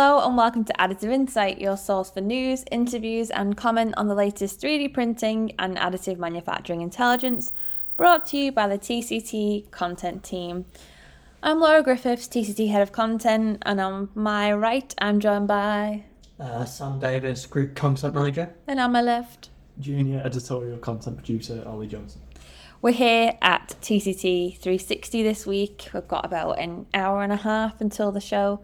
Hello and welcome to Additive Insight, your source for news, interviews, and comment on the latest 3D printing and additive manufacturing intelligence, brought to you by the TCT content team. I'm Laura Griffiths, TCT head of content, and on my right, I'm joined by. Uh, Sam Davis, group content manager. And on my left, junior editorial content producer Ollie Johnson. We're here at TCT 3Sixty this week. We've got about an hour and a half until the show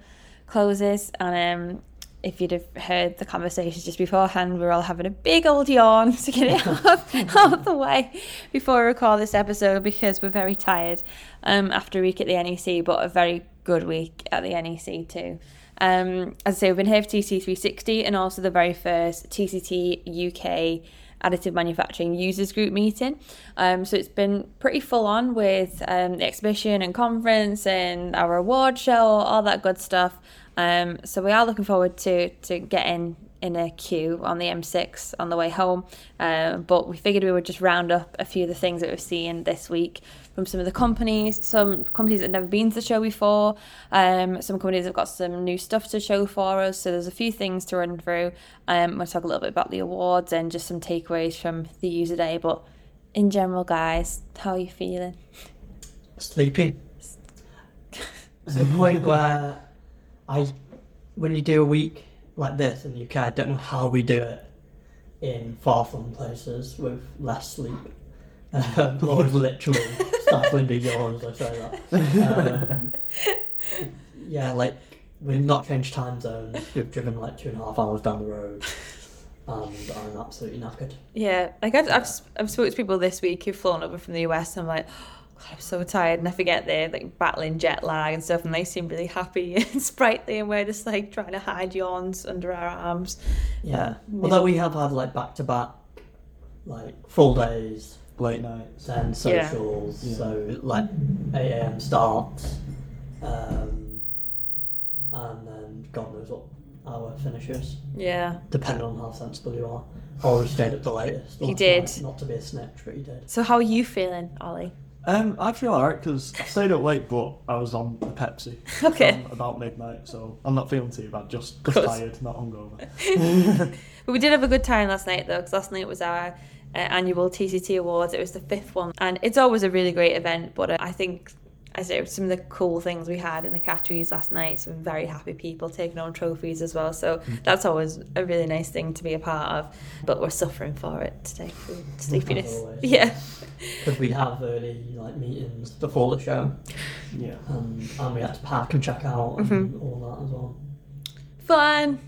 closes, and um, if you'd have heard the conversations just beforehand, we are all having a big old yawn to get it out, out the way before we record this episode because we're very tired um, after a week at the NEC, but a very good week at the NEC too. Um, as I say, we've been here for TCT 3Sixty and also the very first TCT UK additive manufacturing users group meeting. Um, so it's been pretty full on with um, the exhibition and conference and our award show, all that good stuff. Um, so we are looking forward to to getting in a queue on the M6 on the way home. Uh, but we figured we would just round up a few of the things that we've seen this week from some of the companies. Some companies that have never been to the show before. Um, some companies have got some new stuff to show for us. So there's a few things to run through. Um, we'll talk a little bit about the awards and just some takeaways from the user day. But in general, guys, how are you feeling? Sleepy. It's the point where I, when you do a week like this in the UK, I don't know how we do it in far flung places with less sleep. Um, or literally stifling the yawns, I say that. Um, yeah, like we've not changed time zones. We've driven like two and a half hours down the road. And I'm absolutely knackered. Yeah, like I've, I've, I've spoken to people this week who've flown over from the US, and I'm like, God, I'm so tired, and I forget they're like battling jet lag and stuff, and they seem really happy and sprightly, and we're just like trying to hide yawns under our arms. Yeah, uh, although we have had like back to back, like full days late nights, then socials. Yeah. So like eight a.m. starts, um, and then God knows what hour finishes. Yeah. Depending on how sensible you are. Or we stayed at the latest. He did. not to be a snitch, but he did. So how are you feeling, Ollie? Um, I feel alright because I stayed up late, but I was on the Pepsi. Okay. about midnight, so I'm not feeling too bad. Just, just tired, not hungover. but we did have a good time last night, though, because last night was our uh, annual TCT Awards. It was the fifth one, and it's always a really great event. But uh, I think I say some of the cool things we had in the categories last night. Some very happy people taking on trophies as well. So mm. that's always a really nice thing to be a part of. But we're suffering for it today, sleepiness. Yeah. Because we have early like meetings before the show. Yeah. Um, and we had to pack and check out and mm-hmm. all that as well. Fun.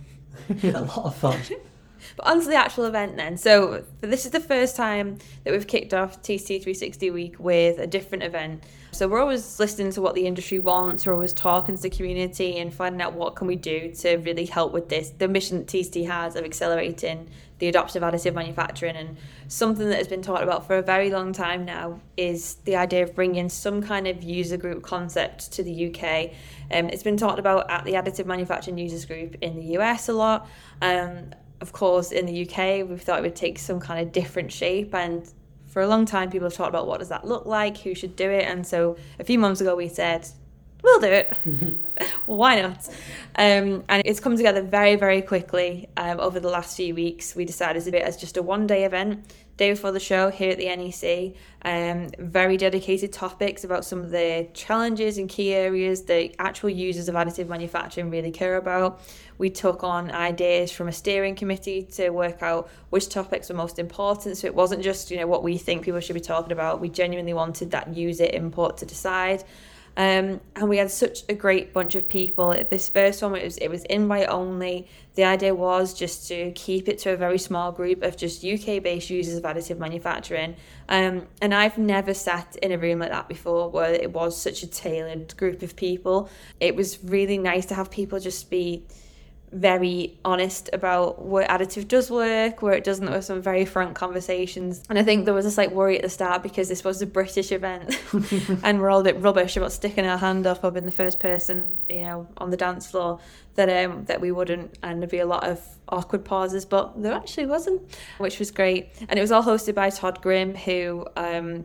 yeah, a lot of fun. But on to the actual event then. So this is the first time that we've kicked off TCT 3Sixty week with a different event. So we're always listening to what the industry wants. We're always talking to the community and finding out what can we do to really help with this. The mission that TCT has of accelerating the adoption of additive manufacturing and something that has been talked about for a very long time now is the idea of bringing some kind of user group concept to the UK. Um, it's been talked about at the additive manufacturing users group in the US a lot. Um, of course, in the UK, we thought it would take some kind of different shape. And for a long time, people have talked about what does that look like, who should do it. And so a few months ago, we said, we'll do it. Why not? Um, and it's come together very, very quickly um, over the last few weeks. We decided to do it as just a one day event day before the show here at the NEC. Um, very dedicated topics about some of the challenges and key areas that actual users of additive manufacturing really care about. We took on ideas from a steering committee to work out which topics were most important. So it wasn't just you know what we think people should be talking about. We genuinely wanted that user input to decide. Um, and we had such a great bunch of people. This first one it was it was invite only. The idea was just to keep it to a very small group of just UK based users of additive manufacturing. Um, and I've never sat in a room like that before where it was such a tailored group of people. It was really nice to have people just be very honest about what additive does work, where it doesn't. There were some very frank conversations. And I think there was a slight worry at the start because this was a British event and we're all a bit rubbish about sticking our hand up or being the first person, you know, on the dance floor that um that we wouldn't and there'd be a lot of awkward pauses, but there actually wasn't, which was great. And it was all hosted by Todd Grimm, who um,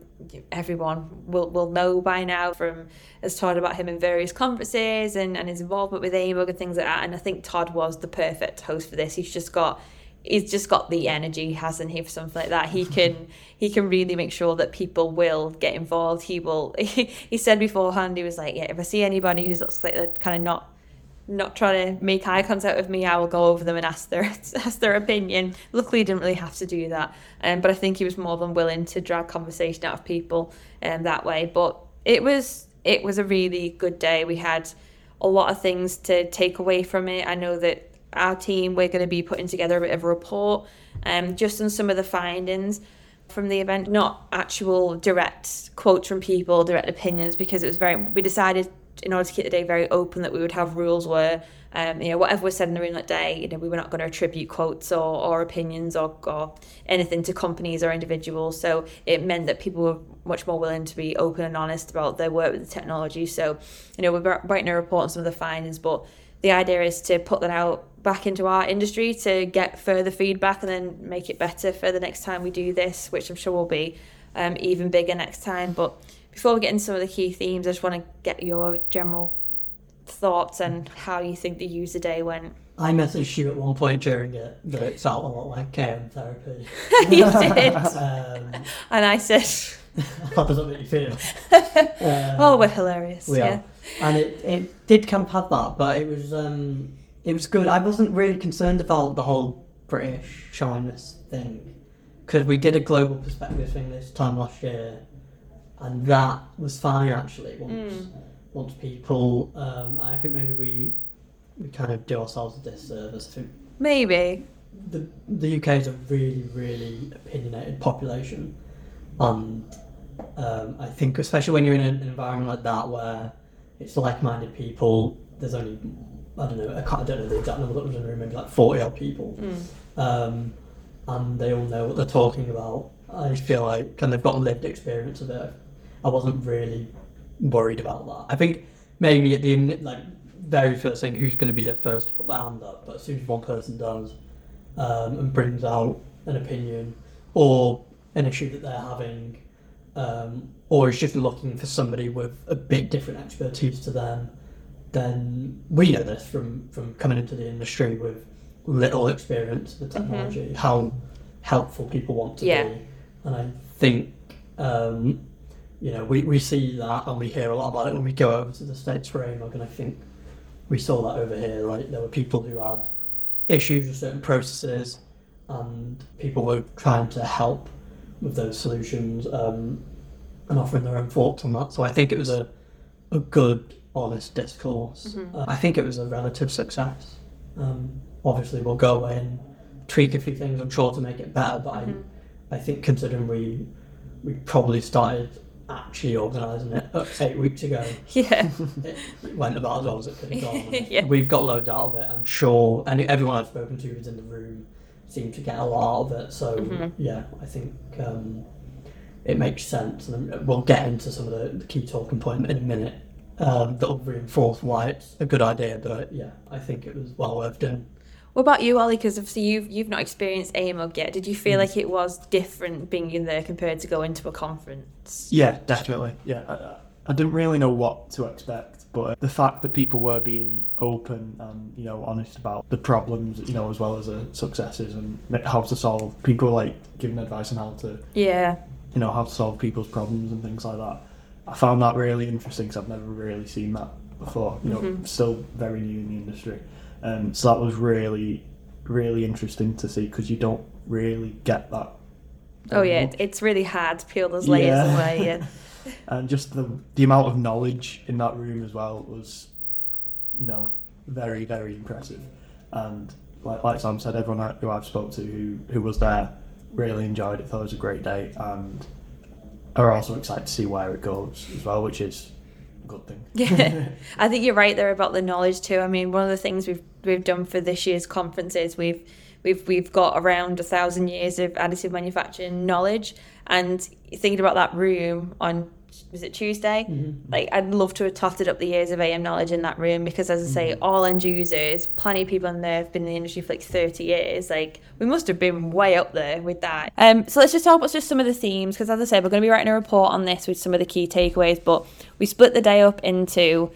everyone will, will know by now from has talked about him in various conferences and, and his involvement with AMUG and things like that. And I think Todd was the perfect host for this. He's just got he's just got the energy, hasn't he, for something like that. He can he can really make sure that people will get involved. He will he, he said beforehand, he was like, Yeah, if I see anybody who's looks like they're kind of not not trying to make eye contact with me, I will go over them and ask their ask their opinion. Luckily, he didn't really have to do that, um, but I think he was more than willing to drag conversation out of people um, that way. But it was it was a really good day. We had a lot of things to take away from it. I know that our team we're going to be putting together a bit of a report, um, just on some of the findings from the event, not actual direct quotes from people, direct opinions, because it was very. We decided in order to keep the day very open that we would have rules where um, you know whatever was said in the room that day you know we were not going to attribute quotes or, or opinions or, or anything to companies or individuals. So it meant that people were much more willing to be open and honest about their work with the technology. So you know we're writing a report on some of the findings but the idea is to put that out back into our industry to get further feedback and then make it better for the next time we do this which i'm sure will be um, even bigger next time. But before we get into some of the key themes, I just want to get your general thoughts and how you think the user day went. I messaged you at one point during it that it felt a lot like AM therapy. you did. um, and I said, How does that make you feel? Um, oh, we're hilarious. We yeah. are. And it, it did kind of have that, but it was um, it was good. I wasn't really concerned about the whole British shyness thing because we did a global perspective thing this time last year and that was fine actually. Once mm. once people, um, I think maybe we we kind of do ourselves a disservice. I think maybe the the UK is a really really opinionated population, and um, I think especially when you're in an environment like that where it's like-minded people, there's only I don't know I, can't, I don't know the exact number that was in the room, maybe like forty odd people, mm. um, and they all know what they're talking about. I feel like, and they've got a lived experience of it. I wasn't really worried about that. I think maybe at the like very first thing, who's going to be the first to put their hand up? But as soon as one person does um, and brings out an opinion or an issue that they're having, um, or is just looking for somebody with a bit different expertise to them, then we know this from from coming into the industry with little experience with mm-hmm. technology, mm-hmm. how helpful people want to yeah. be, and I think. Um, you know, we, we see that and we hear a lot about it when we go over to the States for AMUG, and I think we saw that over here, right? There were people who had issues with certain processes, and people were trying to help with those solutions um, and offering their own thoughts on that. So I think it was a, a good, honest discourse. Mm-hmm. Uh, I think it was a relative success. Um, obviously, we'll go away and tweak a few things, I'm sure, to make it better, but mm-hmm. I, I think considering we we probably started actually organising it eight weeks ago. Yeah. it went about as well as it could have gone. yeah. We've got loads out of it, I'm sure. And everyone I've spoken to who's in the room seemed to get a lot out of it. So, mm-hmm. yeah, I think um, it makes sense. And we'll get into some of the, the key talking points in a minute um, that'll reinforce why it's a good idea. But yeah, I think it was well worth doing. What about you, Ollie? Because obviously you've you've not experienced AMUG yet. Did you feel mm. like it was different being in there compared to going to a conference? Yeah, definitely. Yeah, I, I didn't really know what to expect, but the fact that people were being open and you know honest about the problems, you know, as well as the successes and how to solve. People like giving advice on how to yeah, you know, how to solve people's problems and things like that. I found that really interesting because I've never really seen that before. You know, mm-hmm. still very new in the industry. Um, so that was really, really interesting to see because you don't really get that. Oh yeah, much. it's really hard to peel those layers yeah. away. Yeah. and just the the amount of knowledge in that room as well was, you know, very very impressive. And like like Sam said, everyone who I've spoke to who who was there really enjoyed it. Thought it was a great day and are also excited to see where it goes as well, which is good thing. Yeah, I think you're right there about the knowledge too. I mean, one of the things we've we've done for this year's conference is we've we've we've got around a thousand years of additive manufacturing knowledge, and thinking about that room on was it Tuesday? Mm-hmm. Like I'd love to have totted up the years of AM knowledge in that room because, as I say, Mm-hmm. all end users, plenty of people in there have been in the industry for like thirty years. Like we must have been way up there with that. Um, so let's just talk about just some of the themes because, as I said, we're going to be writing a report on this with some of the key takeaways. But we split the day up into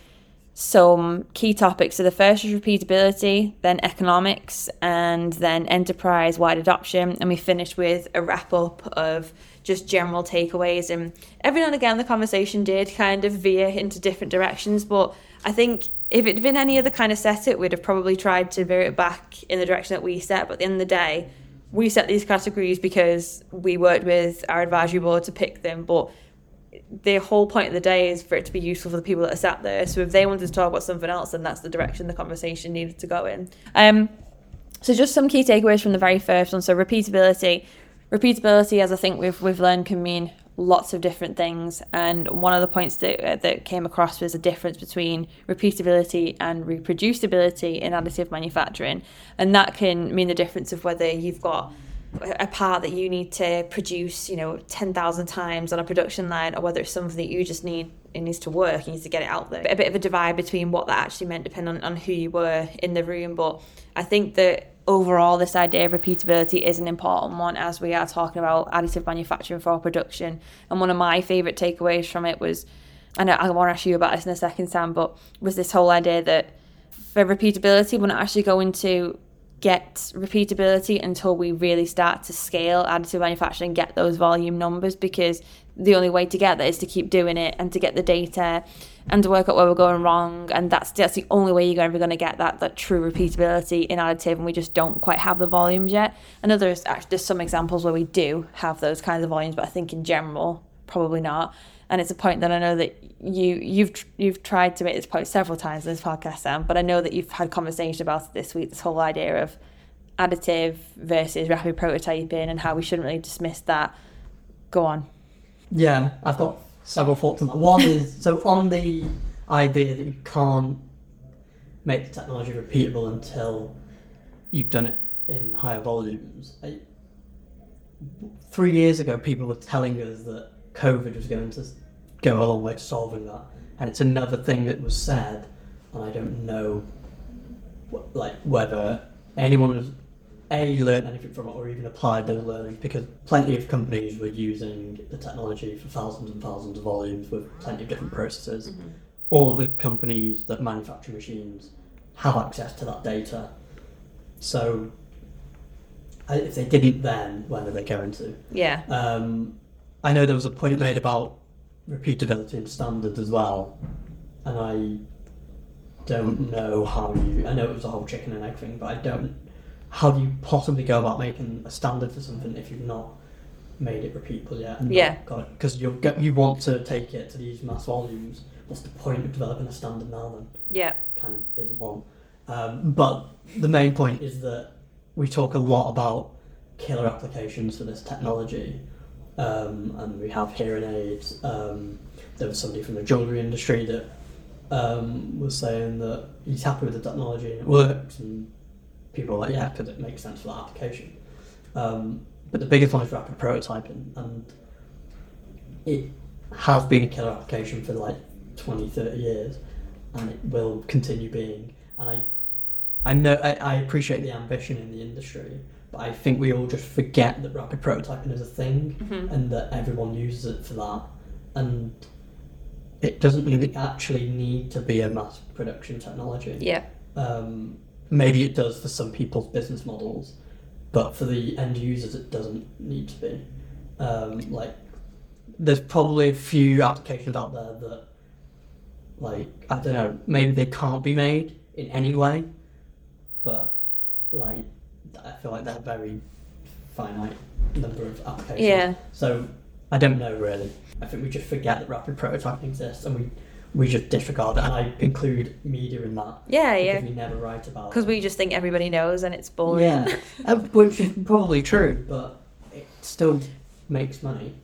some key topics. So the first is repeatability, then economics, and then enterprise wide adoption. And we finished with a wrap up of just general takeaways. And every now and again, the conversation did kind of veer into different directions. But I think if it had been any other kind of setup, we'd have probably tried to veer it back in the direction that we set. But at the end of the day, we set these categories because we worked with our advisory board to pick them. But the whole point of the day is for it to be useful for the people that are sat there. So if they wanted to talk about something else, then that's the direction the conversation needed to go in. Um, so just some key takeaways from the very first one. So repeatability, repeatability, as I think we've we've learned, can mean lots of different things. And one of the points that uh, that came across was the difference between repeatability and reproducibility in additive manufacturing, and that can mean the difference of whether you've got a part that you need to produce, you know, 10,000 times on a production line, or whether it's something that you just need, it needs to work, you need to get it out there. A bit of a divide between what that actually meant, depending on, on who you were in the room. But I think that overall, this idea of repeatability is an important one as we are talking about additive manufacturing for production. And one of my favourite takeaways from it was, know I want to ask you about this in a second, Sam, but was this whole idea that for repeatability, we're not actually going to get repeatability until we really start to scale additive manufacturing and get those volume numbers because the only way to get that is to keep doing it and to get the data and to work out where we're going wrong. And that's that's the only way you're ever going to get that that true repeatability in additive and we just don't quite have the volumes yet. I know there's actually there's some examples where we do have those kinds of volumes but I think in general probably not and it's a point that I know that you you've you've tried to make this point several times in this podcast, Sam. But I know that you've had conversation about it this week. This whole idea of additive versus rapid prototyping and how we shouldn't really dismiss that. Go on. Yeah, I've got several thoughts on that. One is so on the idea that you can't make the technology repeatable until you've done it in higher volumes. I, three years ago, people were telling us that COVID was going to go a long way to solving that, and it's another thing that was said, and I don't know, wh- like whether anyone has a learned anything from it or even applied those learnings because plenty of companies were using the technology for thousands and thousands of volumes with plenty of different processes. All the companies that manufacture machines have access to that data. So if they didn't then, when are they going to? Yeah. Um, I know there was a point made about repeatability and standards as well, and I don't know how you. I know it was a whole chicken and egg thing, but I don't. How do you possibly go about making a standard for something if you've not made it repeatable yet? and Yeah. Because you you want to take it to these mass volumes. What's the point of developing a standard now then? Yeah. kind of isn't one. Um, but the main point is that we talk a lot about killer applications for this technology, um, and we have hearing aids. Um, there was somebody from the jewellery industry that um, was saying that he's happy with the technology and it works, and people are like, yeah, because it makes sense for that application. Um, but the biggest one is rapid prototyping, and it has been a killer application for like 20, 30 years, and it will continue being. And I, I know I, I appreciate the ambition in the industry, but I think we all just forget that rapid prototyping is a thing, Mhm. and that everyone uses it for that, and it doesn't really actually need to be a mass production technology. Yeah. Um, maybe it does for some people's business models, but for the end users, it doesn't need to be. Um, like, there's probably a few applications out there that, like, I don't know, maybe they can't be made in any way, but like, I feel like they're very finite number of applications. Yeah. So I don't know really. I think we just forget that rapid prototyping exists, and we we just disregard it. And I include media in that Yeah, because yeah. we never write about Because we just think everybody knows and it's boring. Yeah, uh, which is probably true, but it still makes money.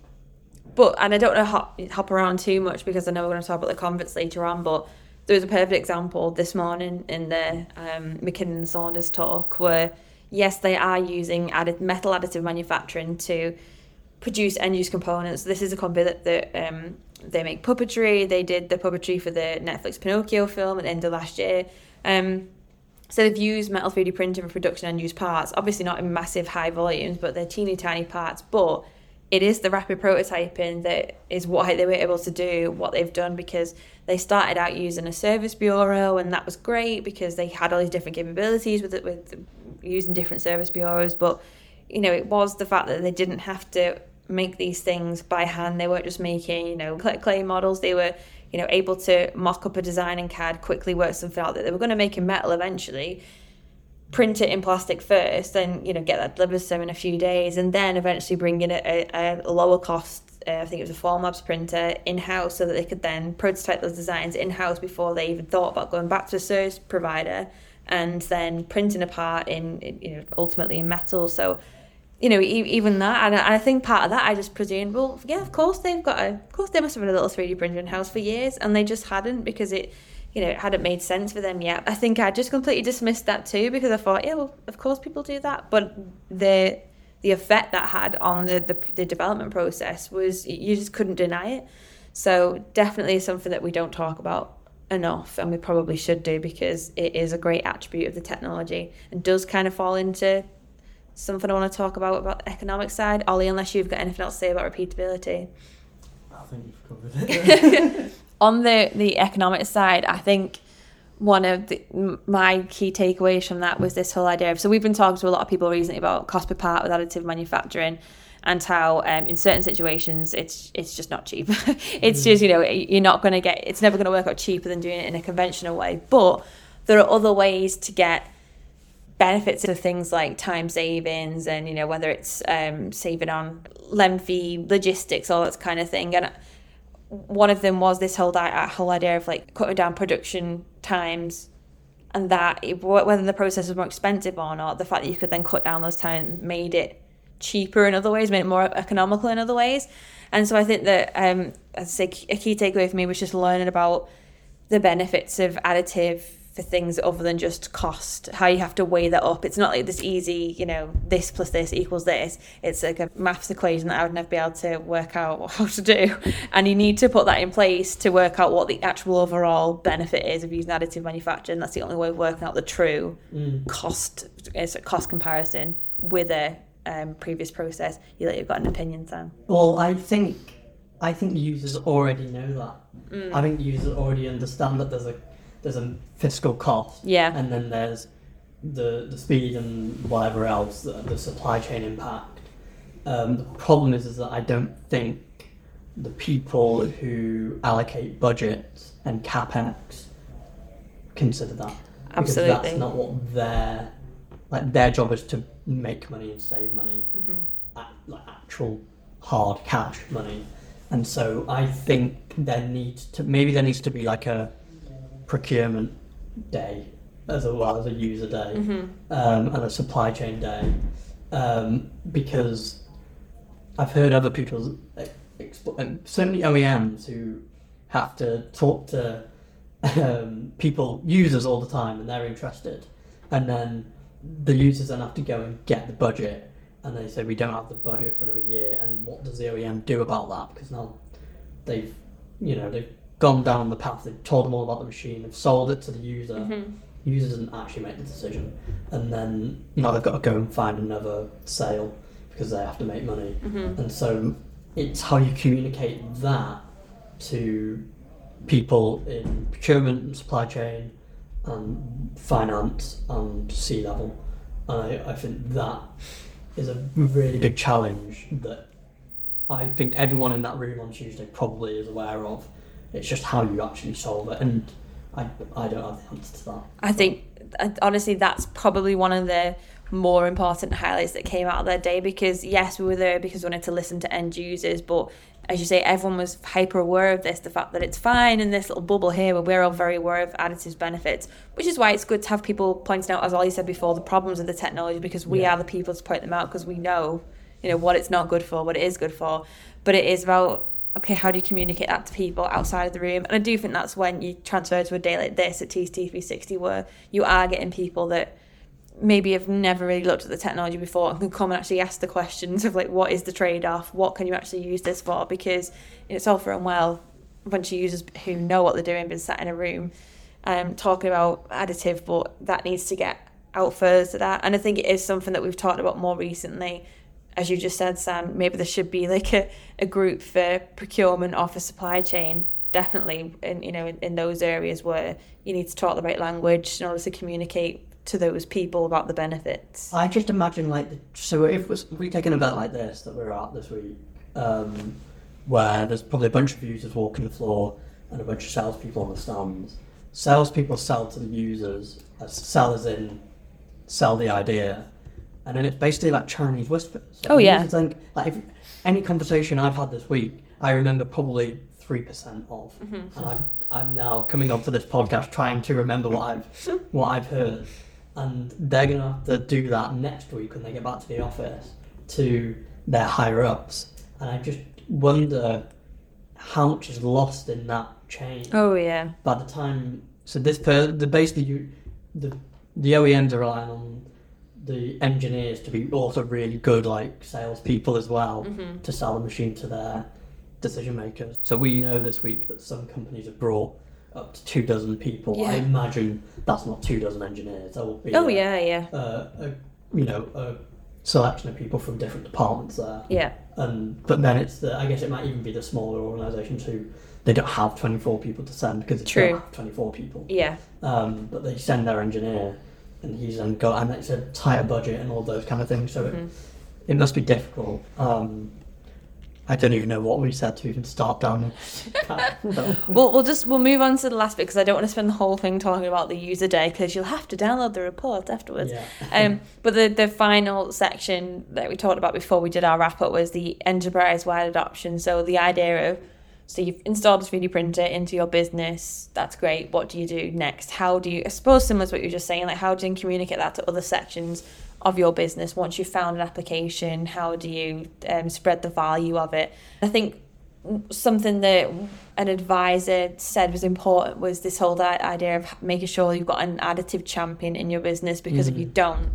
but and I don't know hop, hop around too much because I know we're going to talk about the converts later on, but there was a perfect example this morning in the um, Mackinnon Saunders talk where yes, they are using added metal additive manufacturing to produce end use components. This is a company that, that um, they make puppetry. They did the puppetry for the Netflix Pinocchio film at the end of last year. Um, so they've used metal 3D printing for production and use parts. Obviously not in massive high volumes, but they're teeny tiny parts. But it is the rapid prototyping that is why they were able to do what they've done because they started out using a service bureau and that was great because they had all these different capabilities with it with using different service bureaus. But you know, it was the fact that they didn't have to make these things by hand. They weren't just making, you know, clay models. They were, you know, able to mock up a design in CAD, quickly work something out that they were going to make in metal eventually, print it in plastic first, then, you know, get that delivered to them in a few days, and then eventually bring in a, a, lower cost, uh, I think it was a Formlabs printer, in house so that they could then prototype those designs in house before they even thought about going back to a service provider and then printing a part in, you know, ultimately in metal. So, you know, even that, and I think part of that, I just presumed, well, yeah, of course they've got a, of course they must have had a little 3D printer in house for years, and they just hadn't because it, you know, it hadn't made sense for them yet. I think I just completely dismissed that too because I thought, yeah, well, of course people do that, but the the effect that had on the, the, the development process was you just couldn't deny it. So definitely something that we don't talk about enough, and we probably should do because it is a great attribute of the technology and does kind of fall into something I want to talk about about the economic side. Ollie, unless you've got anything else to say about repeatability. I think you've covered it. On the, the economic side, I think one of the, my key takeaways from that was this whole idea of so we've been talking to a lot of people recently about cost per part with additive manufacturing and how um, in certain situations it's it's just not cheap. It's mm. just you know you're not going to get it's never going to work out cheaper than doing it in a conventional way. But there are other ways to get benefits of things like time savings and you know whether it's um, saving on lengthy logistics all that kind of thing. And one of them was this whole di- whole idea of like cutting down production times and that whether the process was more expensive or not the fact that you could then cut down those times made it cheaper in other ways made it more economical in other ways and so i think that um as i say a key takeaway for me was just learning about the benefits of additive for things other than just cost, how you have to weigh that up. It's not like this easy, you know, this plus this equals this. It's like a maths equation that I would never be able to work out how to do. And you need to put that in place to work out what the actual overall benefit is of using additive manufacturing. That's the only way of working out the true mm. cost is cost comparison with a um, previous process. You like you've got an opinion, Sam. Well, I think I think users already know that. Mm. I think users already understand that there's a there's a fiscal cost. Yeah. And then there's the the speed and whatever else, the, the supply chain impact. Um, the problem is, is that I don't think the people who allocate budgets and capex consider that. Absolutely. Because that's not what their like their job is to make money and save money, mm-hmm. at, like actual hard cash money. And so I think there needs to maybe there needs to be like a procurement day as well as a user day mm-hmm. um, and a supply chain day um, because I've heard other people's exp- and so many OEMs who have to talk to um, people users all the time and they're interested and then the users then have to go and get the budget and they say we don't have the budget for another year and what does the OEM do about that because now they've you know they've gone down the path. They've told them all about the machine. They've sold it to the user. Mm-hmm. User doesn't actually make the decision, and then now they've got to go and find another sale because they have to make money. Mm-hmm. And so it's how you communicate that to people in procurement and supply chain and finance and C-level. And I, I think that is a really big challenge that I think everyone in that room on Tuesday probably is aware of. It's just how you actually solve it, and I I don't have the answer to that. I think honestly that's probably one of the more important highlights that came out of that day because yes we were there because we wanted to listen to end users but as you say everyone was hyper aware of this the fact that it's fine in this little bubble here where we're all very aware of additives benefits which is why it's good to have people pointing out as ollie said before the problems of the technology because we yeah. are the people to point them out because we know you know what it's not good for, what it is good for, but it is about okay, how do you communicate that to people outside of the room? And I do think that's when you transfer to a day like this at TCT 3Sixty where you are getting people that maybe have never really looked at the technology before and can come and actually ask the questions of like what is the trade-off? What can you actually use this for? Because it's all for and well a bunch of users who know what they're doing been sat in a room um, talking about additive but that needs to get out further to that. And i think it is something that we've talked about more recently. As you just said sam maybe there should be like a, a group for procurement or for supply chain definitely in you know in, in those areas where you need to talk the right language in order to communicate to those people about the benefits. I just imagine like so if was, we take an event like this that we're at this week, um, where there's probably a bunch of users walking the floor and a bunch of salespeople on the stands. Salespeople sell to the users, as sell as in sell the idea, and then it's basically like Chinese whispers. Oh, yeah. Think, like any conversation I've had this week, I remember probably three percent of, Mm-hmm. and I've, I'm now coming on to this podcast trying to remember what I've what I've heard, and they're gonna have to do that next week when they get back to the office to their higher ups, and I just wonder how much is lost in that chain Oh yeah. by the time. So this per the basically you, the the OEMs are relying on the engineers to be also really good like salespeople as well Mm-hmm. to sell the machine to their decision makers. So we know this week that some companies have brought up to two dozen people. I imagine that's not two dozen engineers. That will be Oh a, yeah, yeah, a, a you know a selection of people from different departments there. yeah. And but then it's the I guess it might even be the smaller organisations who they don't have twenty four people to send because they True. don't have twenty four people. Yeah, Um, but they send their engineer, and he's then got and it's a tighter budget and all those kind of things. So Mhm. it, it must be difficult. Um, I don't even know what we said to even start down. this path, so. Well, we'll just we'll move on to the last bit because I don't want to spend the whole thing talking about the user day because you'll have to download the report afterwards. yeah. Um, but the the final section that we talked about before we did our wrap up was the enterprise wide adoption. So the idea of so you've installed a 3D printer into your business. That's great. What do you do next? How do you? I suppose similar to what you were just saying. Like how do you communicate that to other sections of your business once you've found an application? How do you um, spread the value of it? I think something that an advisor said was important was this whole idea of making sure you've got an additive champion in your business because if you don't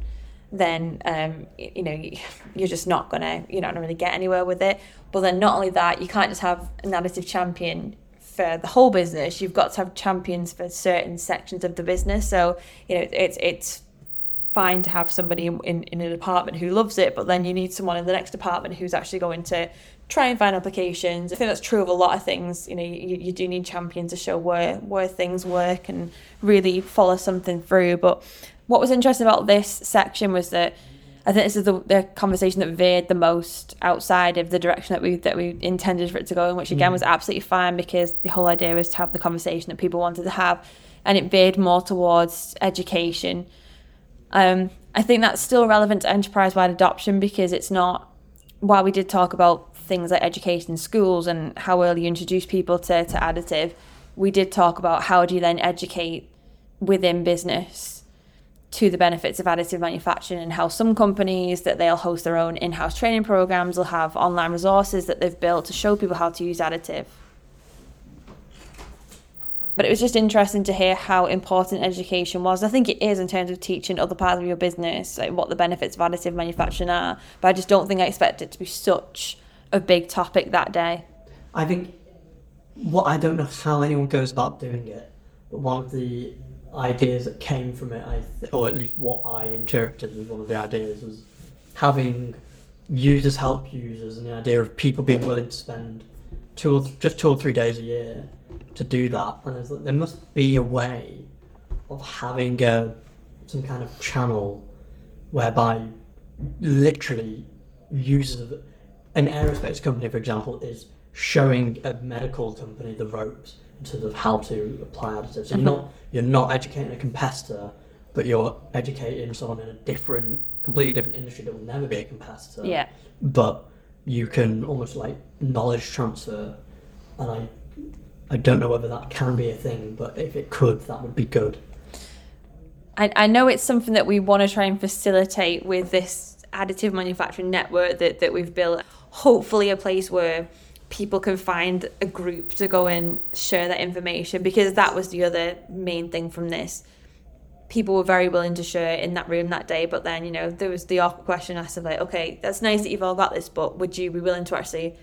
then um, you know you're just not gonna you're not gonna really get anywhere with it but then not only that you can't just have an additive champion for the whole business you've got to have champions for certain sections of the business so you know it's it's fine to have somebody in, in, in a department who loves it, but then you need someone in the next department who's actually going to try and find applications. I think that's true of a lot of things. You know, you, you do need champions to show where where things work and really follow something through. But what was interesting about this section was that I think this is the, the conversation that veered the most outside of the direction that we that we intended for it to go in, which again mm. was absolutely fine because the whole idea was to have the conversation that people wanted to have, and it veered more towards education. Um, I think that's still relevant to enterprise wide adoption because it's not, while we did talk about things like education in schools and how early you introduce people to, to additive, we did talk about how do you then educate within business to the benefits of additive manufacturing and how some companies that they'll host their own in-house training programs will have online resources that they've built to show people how to use additive but it was just interesting to hear how important education was. I think it is in terms of teaching other parts of your business, like what the benefits of additive manufacturing are. But I just don't think I expect it to be such a big topic that day. I think what I don't know how anyone goes about doing it, but one of the ideas that came from it, I th- or at least what I interpreted as one of the ideas, was having users help users, and the idea of people being willing to spend two or th- just two or three days a year to do that. And there's, there must be a way of having a, some kind of channel whereby literally users of an aerospace company, for example, is showing a medical company the ropes in terms of how to apply additives. So you're mm-hmm. not you're not educating a competitor, but you're educating someone in a different, completely different industry that will never be a competitor. Yeah. But you can almost like knowledge transfer, and I I don't know whether that can be a thing, but if it could, that would be good. I, I know it's something that we want to try and facilitate with this additive manufacturing network that, that we've built. Hopefully, a place where people can find a group to go and share that information because that was the other main thing from this. People were very willing to share in that room that day, but then, you know, there was the awkward question asked of like, okay, that's nice that you've all got this, but would you be willing to actually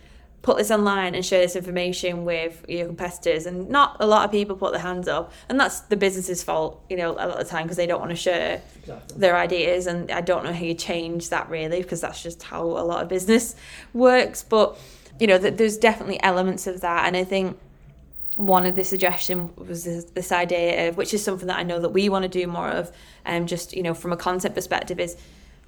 put this online and share this information with your competitors. And not a lot of people put their hands up. And that's the business's fault you know a lot of the time because they don't want to share exactly. their ideas. And i don't know how you change that really because that's just how a lot of business works. But you know that there's definitely elements of that. And i think one of the suggestion was this, this idea of which is something that i know that we want to do more of and um, just you know from a concept perspective is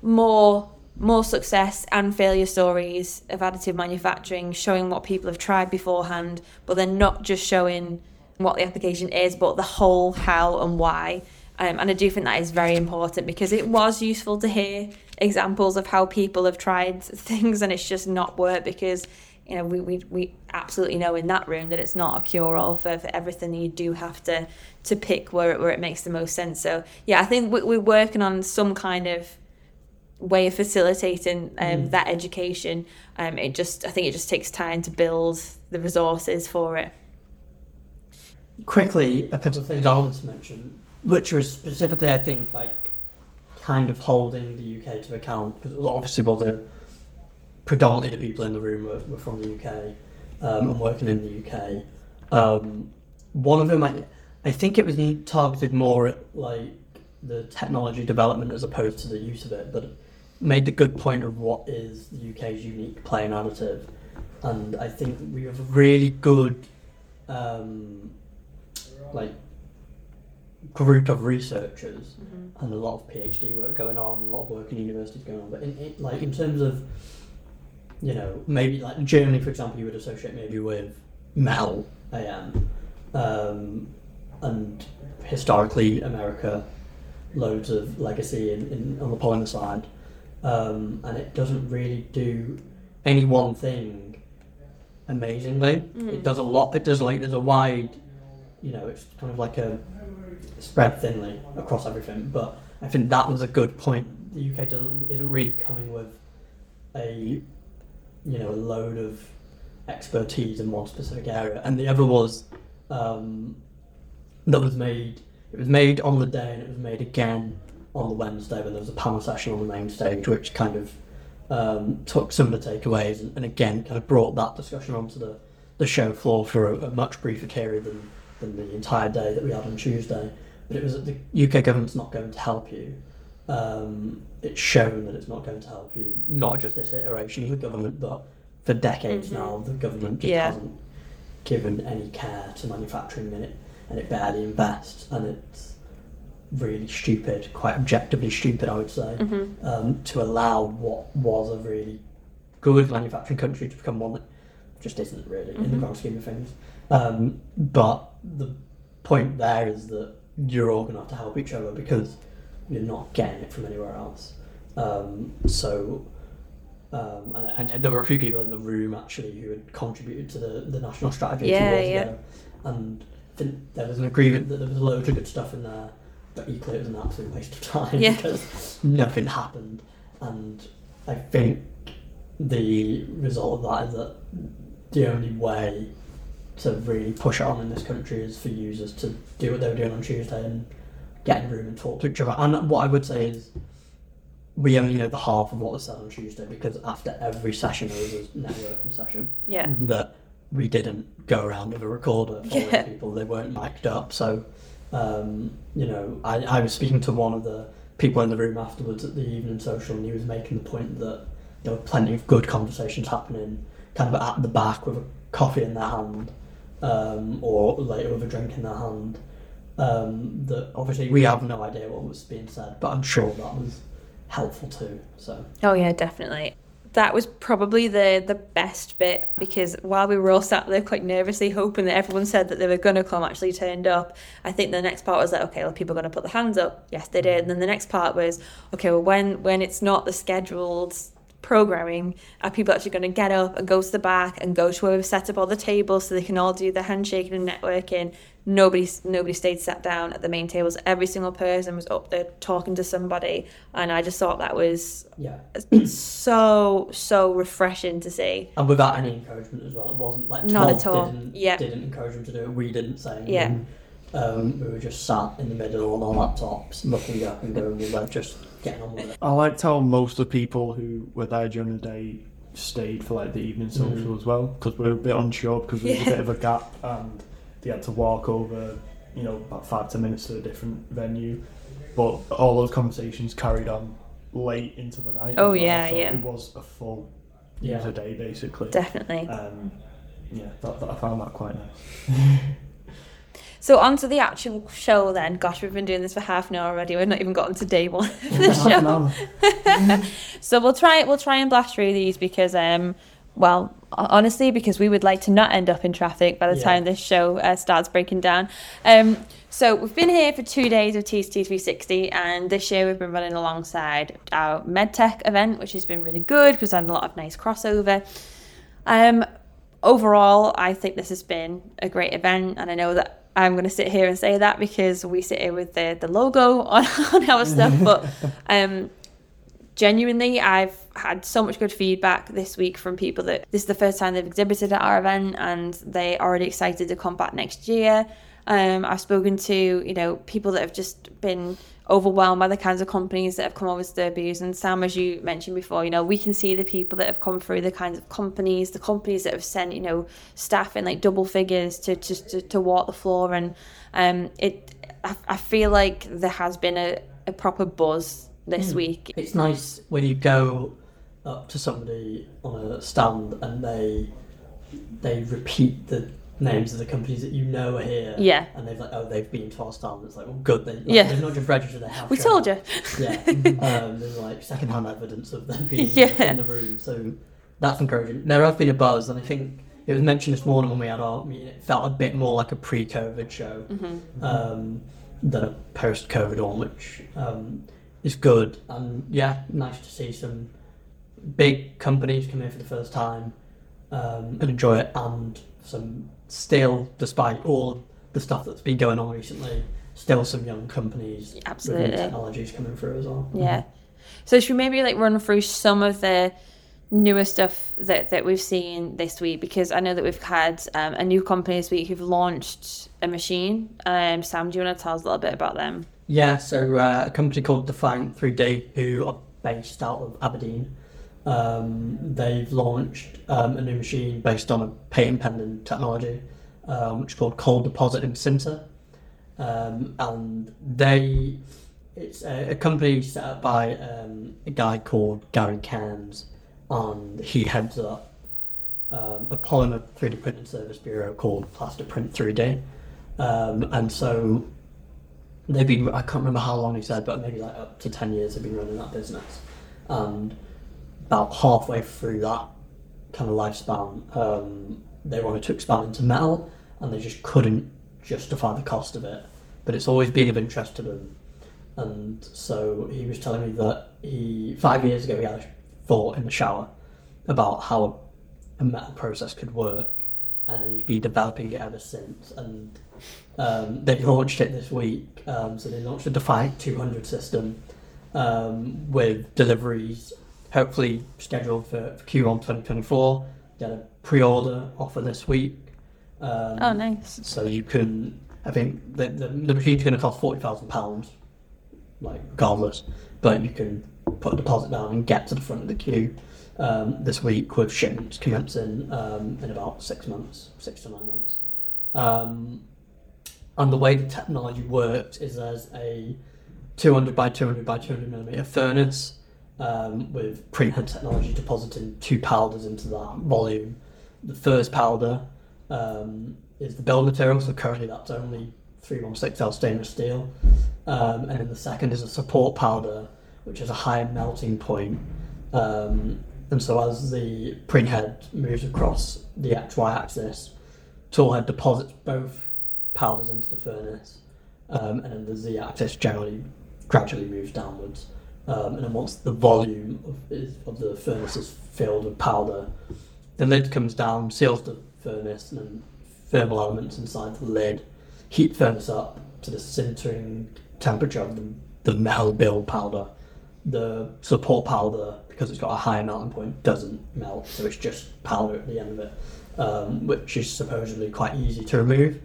more more success and failure stories of additive manufacturing, showing what people have tried beforehand, but then not just showing what the application is, but the whole how and why. Um, and I do think that is very important because it was useful to hear examples of how people have tried things and it's just not worked because you know we, we, we absolutely know in that room that it's not a cure all for, for everything you do have to to pick where it, where it makes the most sense so yeah I think we, we're working on some kind of way of facilitating um, mm. that education. Um, it just, I think it just takes time to build the resources for it. Quickly, a couple of things I want to mention, which was specifically, I think, like kind of holding the UK to account because obviously, well, the predominantly the people in the room were, were from the UK um, and working in the UK. Um, one of them, I, I think it was targeted more at like the technology development as opposed to the use of it, but made the good point of what is the UK's unique play narrative, and I think we have a really good, um, like, group of researchers mm-hmm. and a lot of PhD work going on, a lot of work in universities going on. But in, in like in terms of, you know, maybe like Germany, for example, you would associate maybe with metal AM, um, and historically America, loads of legacy in, in on the polymer side um, and it doesn't really do any one thing amazingly. Mm. It does a lot. It does like there's a wide, you know, it's kind of like a spread thinly across everything. But I think that was a good point. The UK doesn't isn't really coming with a, you know, a load of expertise in one specific area, and the other was um, that was made. It was made on the day, and it was made again on the Wednesday when there was a panel session on the main stage, which kind of um, took some of the takeaways and, and, again kind of brought that discussion onto the, the show floor for a, a, much briefer period than, than the entire day that we had on Tuesday. But it was that the UK government's not going to help you. Um, it's shown that it's not going to help you, not just this iteration of the government, but for decades mm-hmm. now, the government just yeah. hasn't given any care to manufacturing and it, and it barely invests. And it's really stupid, quite objectively stupid, I would say, mm-hmm. um, to allow what was a really good manufacturing country to become one that just isn't really mm-hmm. in the mm-hmm. grand scheme of things. Um, but the point there is that you're all going to have to help each other because you're not getting it from anywhere else. Um, so, um, and, and, there were a few people in the room actually who had contributed to the, the national strategy yeah, two years yeah. ago, and there was an agreement that there was loads of good stuff in there but equally it was an absolute waste of time yeah. because nothing happened. And I think the result of that is that the only way to really push it on in this country is for users to do what they were doing on Tuesday and get in room and talk to each other. And what I would say is we only know the half of what was said on Tuesday because after every session there was a networking session. Yeah. That we didn't go around with a recorder following yeah. people. They weren't mic'd up. So um, you know, I, I was speaking to one of the people in the room afterwards at the evening social, and he was making the point that there were plenty of good conversations happening, kind of at the back with a coffee in their hand, um, or later with a drink in their hand. Um, that obviously we have no idea what was being said, but I'm sure that was helpful too. So. Oh yeah, definitely that was probably the the best bit because while we were all sat there quite nervously hoping that everyone said that they were going to come actually turned up i think the next part was like okay well people are going to put their hands up. Yes they mm. did. And then the next part was okay well when when it's not the scheduled programming are people actually going to get up and go to the back and go to where we've set up all the tables so they can all do the handshaking and networking. Nobody, nobody stayed sat down at the main tables. Every single person was up there talking to somebody, and I just thought that was Yeah. so so refreshing to see. And without any encouragement as well. It wasn't like Not at all. Didn't, Yeah. didn't encourage them to do it. We didn't say anything. Yeah. Um, we were just sat in the middle on our laptops, looking up and going, we were just getting on with it. I liked how most of the people who were there during the day stayed for like the evening social as well because we were a bit unsure because there was Yeah. a bit of a gap and they had to walk over, you know, about five ten minutes to a different venue. But all those conversations carried on late into the night. Oh, yeah, so yeah. It was a full Yeah. user day basically. Definitely. Um, yeah, that, that, I found that quite nice. So on to the actual show then. Gosh, we've been doing this for half an hour already. We've not even gotten to day one of the show. so we'll try we'll try and blast through these because um well honestly because we would like to not end up in traffic by the Yeah. time this show uh, starts breaking down. Um so we've been here for two days of TCT 3Sixty and this year we've been running alongside our MedTech event which has been really good because we've had a lot of nice crossover. Um, overall, I think this has been a great event, and I know that I'm going to sit here and say that because we sit here with the, the logo on, on our stuff. But um, genuinely, I've had so much good feedback this week from people that this is the first time they've exhibited at our event, and they are already excited to come back next year. Um, I've spoken to you know people that have just been overwhelmed by the kinds of companies that have come over to Derby's. And Sam, as you mentioned before, you know we can see the people that have come through the kinds of companies, the companies that have sent you know staff in like double figures to just to, to walk the floor, and um, it I, I feel like there has been a, a proper buzz this week. It's nice when you go up to somebody on a stand and they they repeat the names of the companies that you know are here. Yeah. And they've like, oh, they've been to our stand. It's like, well, good. They, like, Yeah. They've not just registered. They have. We told you. Yeah. um, there's like secondhand evidence of them being Yeah. in the room. So that's encouraging. There has been a buzz, and I think it was mentioned this morning when we had our meeting. It felt a bit more like a pre-COVID show um, than a post-COVID one, which um, is good. And yeah, nice to see some big companies come in for the first time um, and enjoy it, and some still, despite all the stuff that's been going on recently, still some young companies with new technologies coming through as well. Yeah. So should we maybe like run through some of the newer stuff that, that we've seen this week? Because I know that we've had um, a new company this week who've launched a machine. Um, Sam, do you want to tell us a little bit about them? Yeah, so uh, a company called Defiant 3D, who are based out of Aberdeen, um, they've launched um, a new machine based on a patent pending technology, um, which is called Cold Depositing Sinter. Um, and they, it's a, a company set up by um, a guy called Gary Cairns, and he heads up um, a polymer 3D printing service bureau called Plastic Print 3D. Um, and so they've been I can't remember how long he said, but maybe like up to ten years they've been running that business. And about halfway through that kind of lifespan, um, they wanted to expand into metal and they just couldn't justify the cost of it. But it's always been of interest to them. And so he was telling me that he five years ago he had a thought in the shower about how a metal process could work and he's been developing it ever since. And um, they launched it this week. Um, so they launched a Defiant 200 system um, with deliveries hopefully scheduled for, for Q1 2024. Get a pre-order offer this week. Um, Oh, nice. So you can, I think the, the, the machine's going to cost £40,000, like regardless, but you can put a deposit down and get to the front of the queue um, this week with shipments commencing um, in about six months, six to nine months. Um, and the way the technology works is there's a 200 by 200 by 200 millimeter furnace um, with printhead technology depositing two powders into that volume. The first powder um, is the build material, so currently that's only 316L stainless steel. Um, and then the second is a support powder, which is a higher melting point. Um, and so as the printhead moves across the XY axis, toolhead deposits both powders into the furnace, um, and then the Z axis generally gradually moves downwards Um, and then once the volume of, of the furnace is filled with powder, the lid comes down, seals the furnace, and then thermal elements inside the lid heat furnace up to the sintering temperature of the, the metal build powder. The support powder, because it's got a higher melting point, doesn't melt, so it's just powder at the end of it, um, which is supposedly quite easy to remove.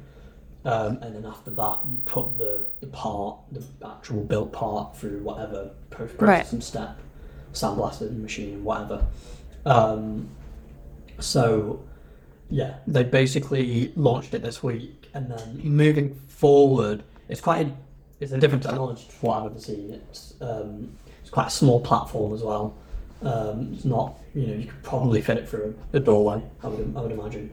Um, and then after that, you put the, the part, the actual built part, through whatever post processing step, sandblasting machine, whatever. Um, so, yeah, they basically launched it this week, and then moving forward, it's quite a, it's a different technology to what I've ever seen. It's um, it's quite a small platform as well. Um, it's not, you know, you could probably fit it through a doorway. I would, I would imagine.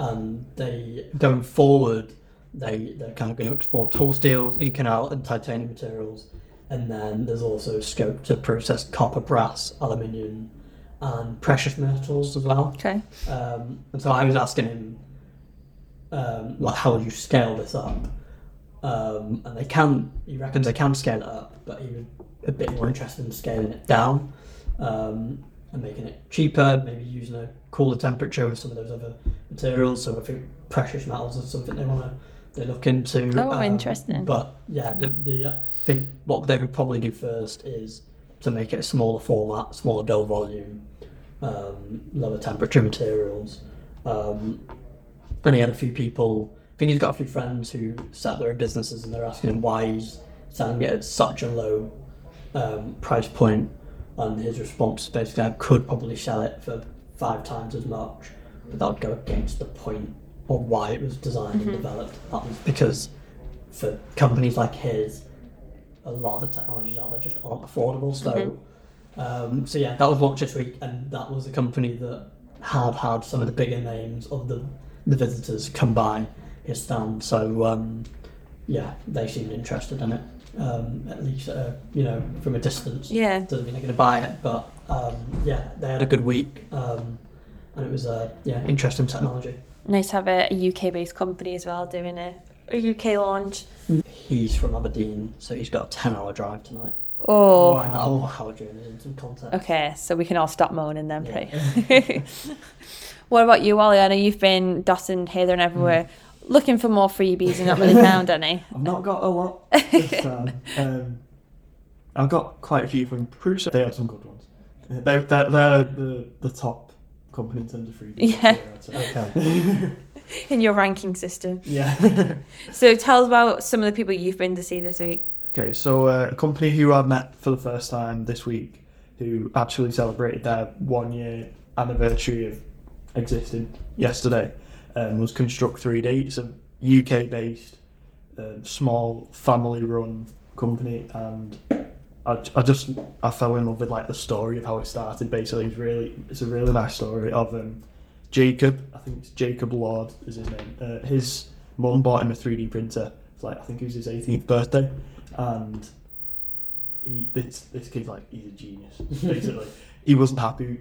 Um, and they going forward, they they're kind of going to explore tool steels, Inconel, and titanium materials, and then there's also scope to process copper, brass, aluminium, and precious metals as well. Okay. Um, and so I was asking him, um, like, how would you scale this up? Um, and they can, he reckons they can scale it up, but he was a bit more interested in scaling it down um, and making it cheaper, maybe using a cooler temperature with some of those other materials. So I think precious metals is something they want to they look into. Oh, Um, interesting. But yeah, the, the I think what they would probably do first is to make it a smaller format, smaller dough volume, um, lower temperature materials. Um, and he had a few people. I think he's got a few friends who set their own businesses, and they're asking him why he's selling it at such a low um, price point. And his response is basically, I could probably sell it for five times as much, but that would go against the point of why it was designed and developed. That was because for companies like his, a lot of the technologies out there just aren't affordable. So, um, so yeah, that was launched this week, and that was a company that had had some of the bigger names of the the visitors come by his stand. So um, yeah, they seemed interested in it. Um, at least uh, you know from a distance. Yeah. Doesn't mean they're going to buy it, but um, yeah, they had a good week, um, and it was uh, yeah interesting technology. Nice to have a, UK based company as well doing a, a UK launch. He's from Aberdeen, so he's got a ten-hour drive tonight. Oh. Wow, how journey in some context. Okay, so we can all stop moaning then, Yeah. please. what about you, Ollie? I know you've been dotting here, there, and everywhere, looking for more freebies and not really found any. I've not got a lot this time. Um, I've got quite a few from Prusa. They have some good ones. They're, they're, they're the, the top company in terms of freebies. Yeah. Okay. in your ranking system. Yeah. So tell us about some of the people you've been to see this week. Okay, so uh, a company who I met for the first time this week, who actually celebrated their one year anniversary of existing yesterday, um, was Construct 3D. It's a UK based, uh, small family run company, and I, I just I fell in love with like the story of how it started. Basically, it's really it's a really nice story of um, Jacob. I think it's Jacob Lord is his name. Uh, his mum bought him a 3D printer. It's like I think it was his 18th birthday, and he this this kid's like he's a genius. Basically, he wasn't happy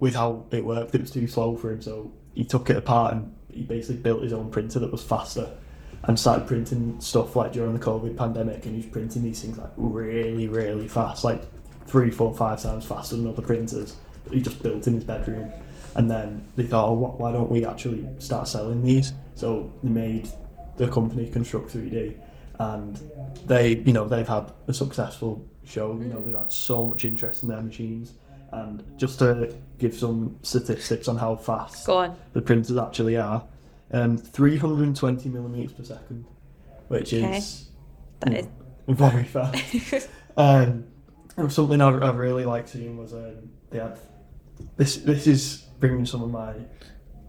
with how it worked. It was too slow for him, so he took it apart and he basically built his own printer that was faster. And started printing stuff like during the COVID pandemic, and he was printing these things like really, really fast, like three, four, five times faster than other printers. That he just built in his bedroom. And then they thought, oh, wh- why don't we actually start selling these? So they made the company Construct 3D, and they, you know, they've had a successful show. You know, mm. they've had so much interest in their machines. And just to give some statistics on how fast Go on. the printers actually are, um, 320 millimeters per second, which Okay. is That is- very fast. um, and something I, I really liked seeing was um, they had this. This is bringing some of my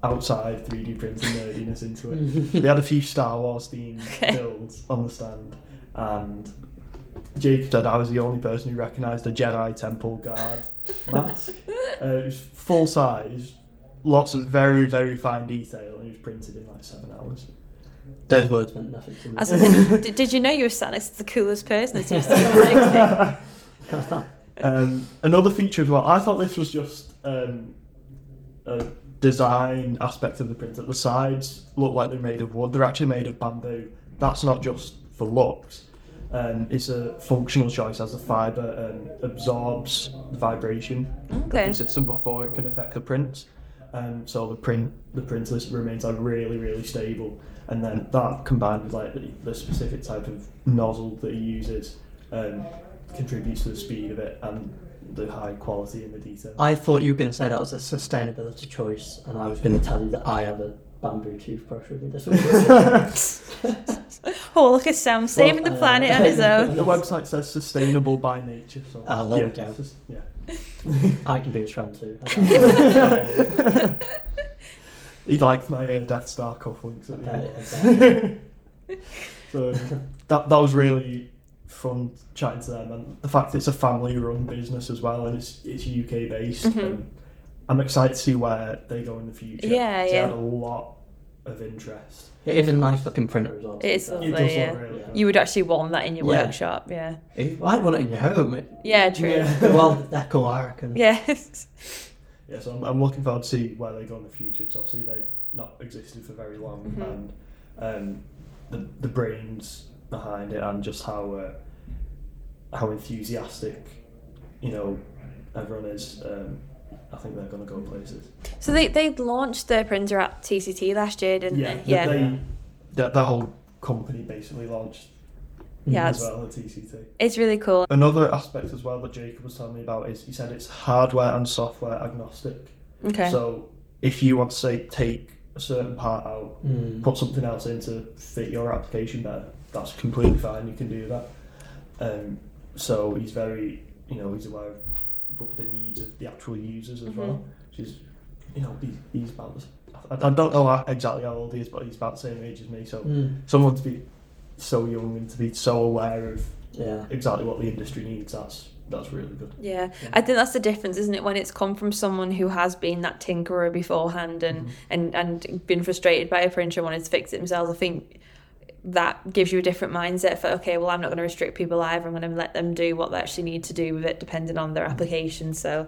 outside 3D printing nerdiness into it. they had a few Star Wars themed Okay. builds on the stand, and Jake said I was the only person who recognised the Jedi Temple Guard mask. Uh, it was full size, lots of very very fine detail, and it was printed in like seven hours. Those words meant nothing to me. As in, did, did you know you were sat next to the coolest person that you've sat next to? Can't. Um, another feature as well. I thought this was just um, a design aspect of the printer. The sides look like they're made of wood. They're actually made of bamboo. That's not just for looks. Um, it's a functional choice as the fibre um, absorbs the vibration Okay. of the system before it can affect the print. Um, so the print the print list remains like really really stable, and then that combined with like the, the specific type of nozzle that he uses um, contributes to the speed of it and the high quality in the detail. I thought you were going to say that was a sustainability choice, and I was going to tell you that I have a bamboo toothbrush with me this week. Oh, look at Sam saving the uh, planet on his own. the website says sustainable by nature. So Oh, there yeah, we go. just- yeah. I can be a strong too. He liked my uh, Death Star cufflinks at the end. Okay, okay. So that that was really fun chatting to them, and the fact it's a family-run business as well, and it's it's UK based. Mhm. And I'm excited to see where they go in the future. Yeah, They yeah. had a lot of interest. It is a nice looking printer as well. It is It lovely, does yeah. look really good. You would actually want that in your Yeah. workshop, yeah. You might want it in your home. It, Yeah, true. Yeah. well, deco, I reckon. Yes. Yeah, so I'm, I'm looking forward to see where they go in the future because obviously they've not existed for very long, Mhm. and um, the the brains behind it and just how uh, how enthusiastic you know everyone is. Um, I think they're going to go places. So they they launched their printer at TCT last year, didn't yeah, they? Yeah. They, that the whole company basically launched Yeah, as it's- well at TCT. It's really cool. Another aspect as well that Jacob was telling me about is he said it's hardware and software agnostic. Okay. So if you want to say take a certain part out, Mm. put something else in to fit your application better, that's completely fine. You can do that. Um, so he's very, you know, he's aware of the needs of the actual users as Mhm. well. Which is, you know, he, he's about. I, I don't know exactly how old he is, but he's about the same age as me. So Mm. someone to be so young and to be so aware of Yeah. exactly what the industry needs, that's that's really good. Yeah, I think that's the difference, isn't it? When it's come from someone who has been that tinkerer beforehand and Mhm. and and been frustrated by a printer and wanted to fix it themselves. I think that gives you a different mindset for okay, well, I'm not going to restrict people either. I'm going to let them do what they actually need to do with it, depending on their application. So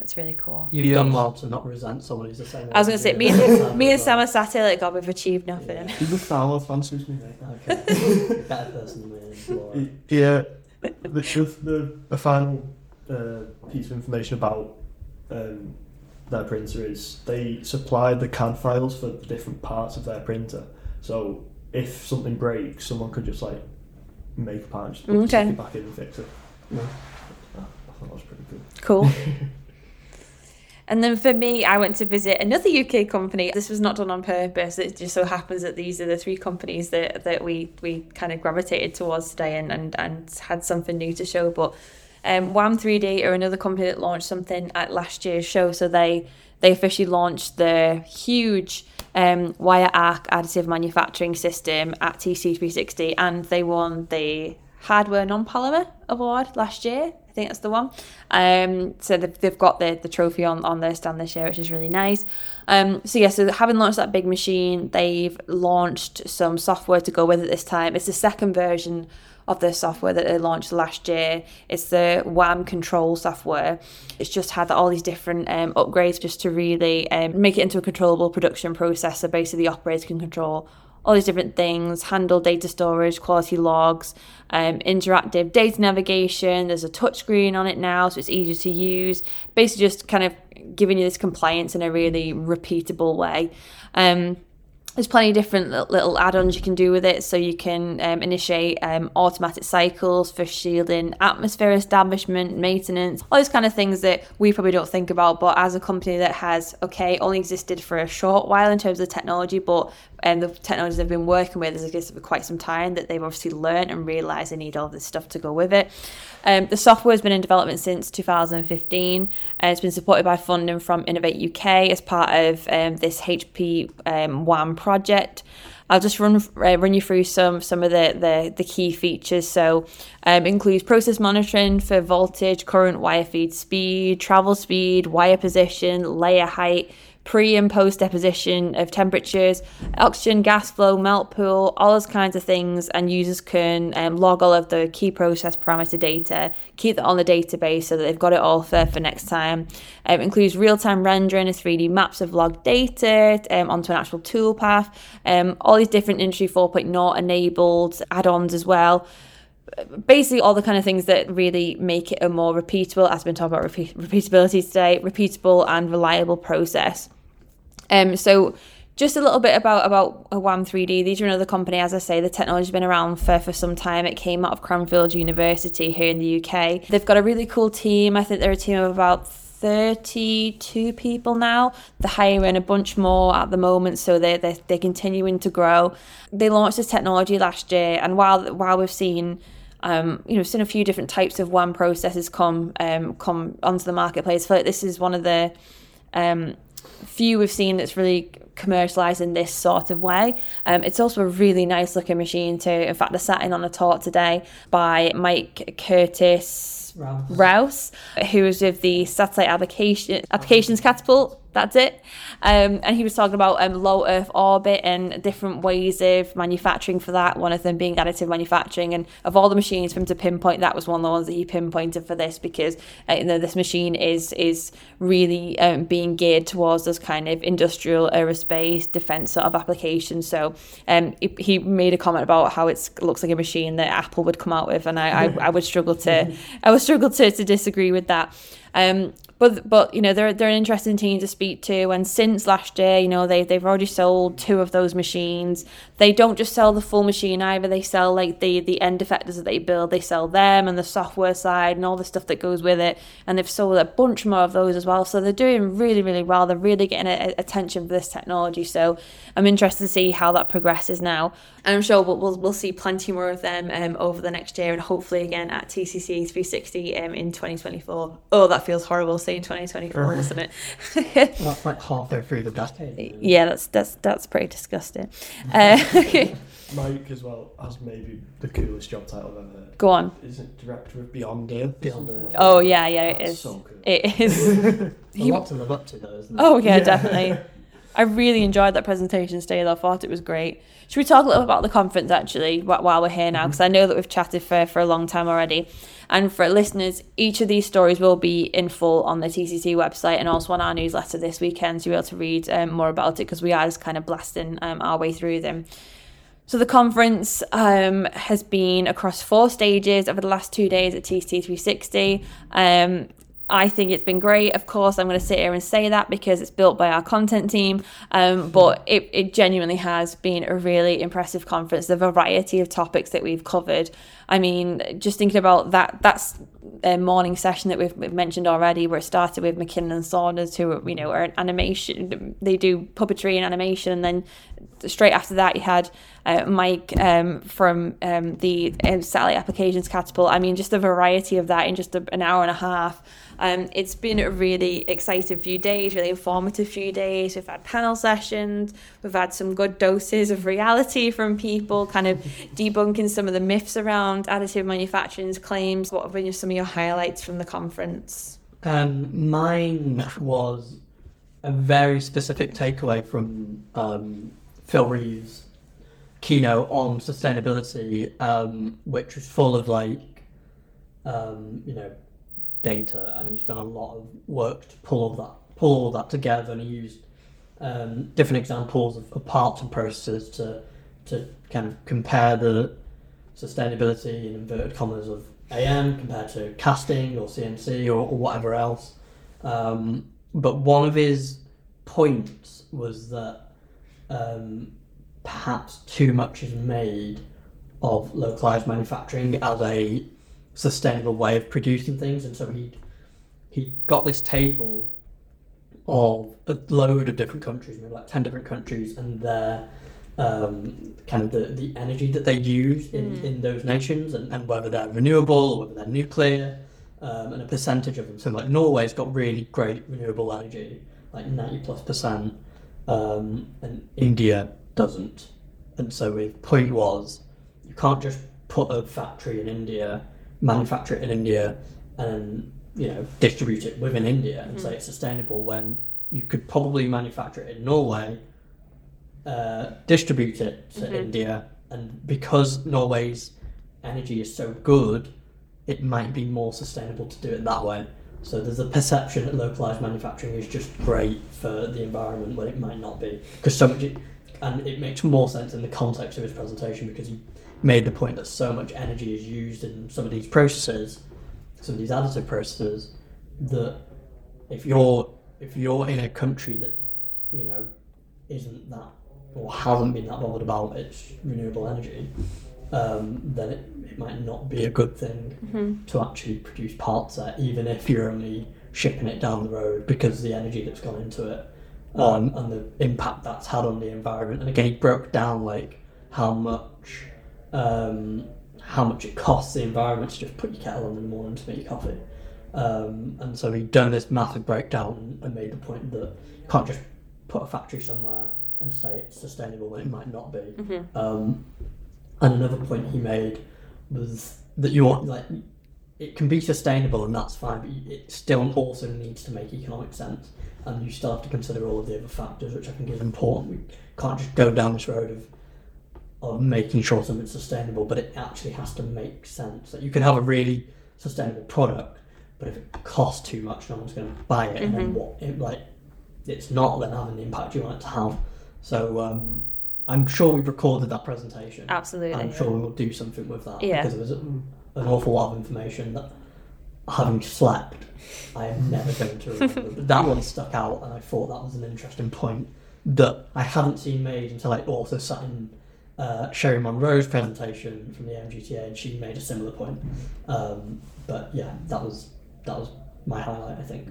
that's really cool. You've Yeah. done well to not resent someone who's the same. I was going to say, me and me and Sam are sat here like, God, we've achieved nothing. Yeah. He's a Fowler fan, suits me. Okay. Better person than me. Yeah, the, the, the, the final uh, piece of information about um, their printer is they supplied the CAD files for the different parts of their printer. So if something breaks, someone could just like make a part and just put Okay. it back in and fix it. Yeah. I thought that was pretty good. Cool. And then for me, I went to visit another UK company. This was not done on purpose. It just so happens that these are the three companies that, that we, we kind of gravitated towards today and, and, and had something new to show. But um, WAAM3D are another company that launched something at last year's show. So they they officially launched their huge um, wire arc additive manufacturing system at TCT 3Sixty and they won the hardware non-polymer award last year. I think that's the one. Um, so they've, they've got the, the trophy on, on their stand this year, which is really nice. Um, so yeah, so having launched that big machine, they've launched some software to go with it this time. It's the second version of the software that they launched last year. It's the WAAM control software. It's just had all these different um, upgrades just to really um, make it into a controllable production process. So basically, the operator can control all these different things, handle data storage, quality logs, um, interactive data navigation. There's a touchscreen on it now, so it's easier to use. Basically, just kind of giving you this compliance in a really repeatable way. Um, there's plenty of different little add-ons you can do with it. So you can um, initiate um, automatic cycles for shielding atmosphere establishment maintenance all these kind of things that we probably don't think about. But as a company that has okay only existed for a short while in terms of technology but um, the technologies they've been working with has existed for quite some time that they've obviously learned and realised they need all this stuff to go with it um, the software has been in development since 2015 and it's been supported by funding from Innovate UK as part of um, this HP um, project. I'll just run uh, run you through some some of the the, the key features. So, um, includes process monitoring for voltage, current, wire feed speed, travel speed, wire position, layer height, pre and post deposition of temperatures, oxygen, gas flow, melt pool, all those kinds of things. And users can um, log all of the key process parameter data, keep that on the database so that they've got it all for, for next time. Um, includes real time rendering of 3D maps of logged data um, onto an actual toolpath, um, all these different Industry 4.0 enabled add ons as well basically all the kind of things that really make it a more repeatable, as we've been talking about repeat, repeatability today, repeatable and reliable process. Um, so just a little bit about about WAAM3D. These are another company, as I say, the technology's been around for, for some time. It came out of Cranfield University here in the UK. They've got a really cool team. I think they're a team of about 32 people now. They're hiring a bunch more at the moment, so they're, they're, they're continuing to grow. They launched this technology last year, and while while we've seen um, you know, we've seen a few different types of WAAM processes come um, come onto the marketplace. I feel like this is one of the um, few we've seen that's really commercialized in this sort of way. Um, it's also a really nice looking machine too. In fact, I sat in on a talk today by Mike Curtis Rouse. Rouse, who was with the Satellite Application Applications Catapult. That's it. Um, and he was talking about um, low Earth orbit and different ways of manufacturing for that. One of them being additive manufacturing. And of all the machines for him to pinpoint, that was one of the ones that he pinpointed for this because uh, you know this machine is is really um, being geared towards those kind of industrial aerospace defense sort of applications. So um, he- he made a comment about how it looks like a machine that Apple would come out with, and I, I, I would struggle to I would struggle to, to disagree with that. Um, but but you know they're they're an interesting team to speak to, and since last year, you know they they've already sold two of those machines. They don't just sell the full machine either; they sell like the the end effectors that they build. They sell them and the software side and all the stuff that goes with it. And they've sold a bunch more of those as well. So they're doing really really well. They're really getting a, a- attention for this technology. So I'm interested to see how that progresses now. And I'm sure we'll, we'll, we'll see plenty more of them um, over the next year and hopefully again at TCT 3Sixty um, in 2024. Oh, that feels horrible saying 2024, isn't it? That's like halfway through the decade. yeah, that's that's that's pretty disgusting. Uh, okay, Mike as well has maybe the coolest job title I've ever heard. go on. Is it director of Beyond Earth? Beyond Earth. Oh yeah, yeah, it That's is. so cool. It is. A He- lot to live up to, though, isn't it? Oh yeah, Yeah. definitely. I really enjoyed that presentation today. I thought it was great. Should we talk a little about the conference actually while we're here now? Because I know that we've chatted for, for a long time already. And for listeners, each of these stories will be in full on the TCT website and also on our newsletter this weekend. So you'll be able to read um, more about it because we are just kind of blasting um, our way through them. So the conference um, has been across four stages over the last two days at TCT 3Sixty. Um, I think it's been great. Of course, I'm going to sit here and say that because it's built by our content team. Um, but it, it genuinely has been a really impressive conference. The variety of topics that we've covered. I mean, just thinking about that, that's a morning session that we've, we've mentioned already, where it started with Mackinnon and Saunders, who are, you know are an animation. They do puppetry and animation, and then straight after that, you had uh, Mike um, from um, the uh, satellite applications catapult. I mean, just the variety of that in just a, an hour and a half. Um, it's been a really exciting few days, really informative few days. We've had panel sessions, we've had some good doses of reality from people, kind of debunking some of the myths around additive manufacturing's claims. What have been some of your highlights from the conference? Um, mine was a very specific takeaway from um, Phil Reeves' keynote on sustainability, um, which was full of like, um, you know, data, and he's done a lot of work to pull all that, pull all that together, and he used um, different examples of, of parts and processes to to kind of compare the sustainability in inverted commas of AM compared to casting or CNC or, or whatever else. Um, but one of his points was that um, perhaps too much is made of localized manufacturing as a sustainable way of producing things, and so he he got this table of a load of different countries, maybe like ten different countries, and their um, kind of the, the energy that they use in, Mm. in those nations, and, and whether they're renewable or whether they're nuclear, um, and a percentage of them. So like Norway's got really great renewable energy, like ninety plus percent, um, and India doesn't. And so his point was, you can't just put a factory in India, manufacture it in India, and you know distribute it within India and say it's sustainable when you could probably manufacture it in Norway, uh, distribute it to Mhm. India, and because Norway's energy is so good, it might be more sustainable to do it that way. So there's a perception that localized manufacturing is just great for the environment when it might not be, because so much, and it makes more sense in the context of his presentation because he made the point that so much energy is used in some of these processes, some of these additive processes, that if you're if you're in a country that you know isn't that or hasn't been that bothered about its renewable energy, um, then it, it might not be a good thing to actually produce parts there, even if you're only shipping it down the road because the energy that's gone into it um, and the impact that's had on the environment. And again, he broke down like how much um, how much it costs the environment to just put your kettle on in the morning to make your coffee. Um, and so he'd done this massive breakdown and made the point that you can't just put a factory somewhere and say it's sustainable when it might not be. Um, and another point he made was that you want like it can be sustainable and that's fine, but it still also needs to make economic sense, and you still have to consider all of the other factors, which I think is important. We can't just go down this road of of making sure something's sustainable, but it actually has to make sense. That you can have a really sustainable product, but if it costs too much, no one's going to buy it, and then what? It, like it's not then having the impact you want it to have. So um, I'm sure we've recorded that presentation. Absolutely. I'm sure we will do something with that Yeah. because it was an awful lot of information that, having slept, I am never going to remember. but that one stuck out, and I thought that was an interesting point that I hadn't seen made until I also sat in uh, Sherri Monroe's presentation from the AMGTA, and she made a similar point. Um, but yeah, that was that was my highlight, I think.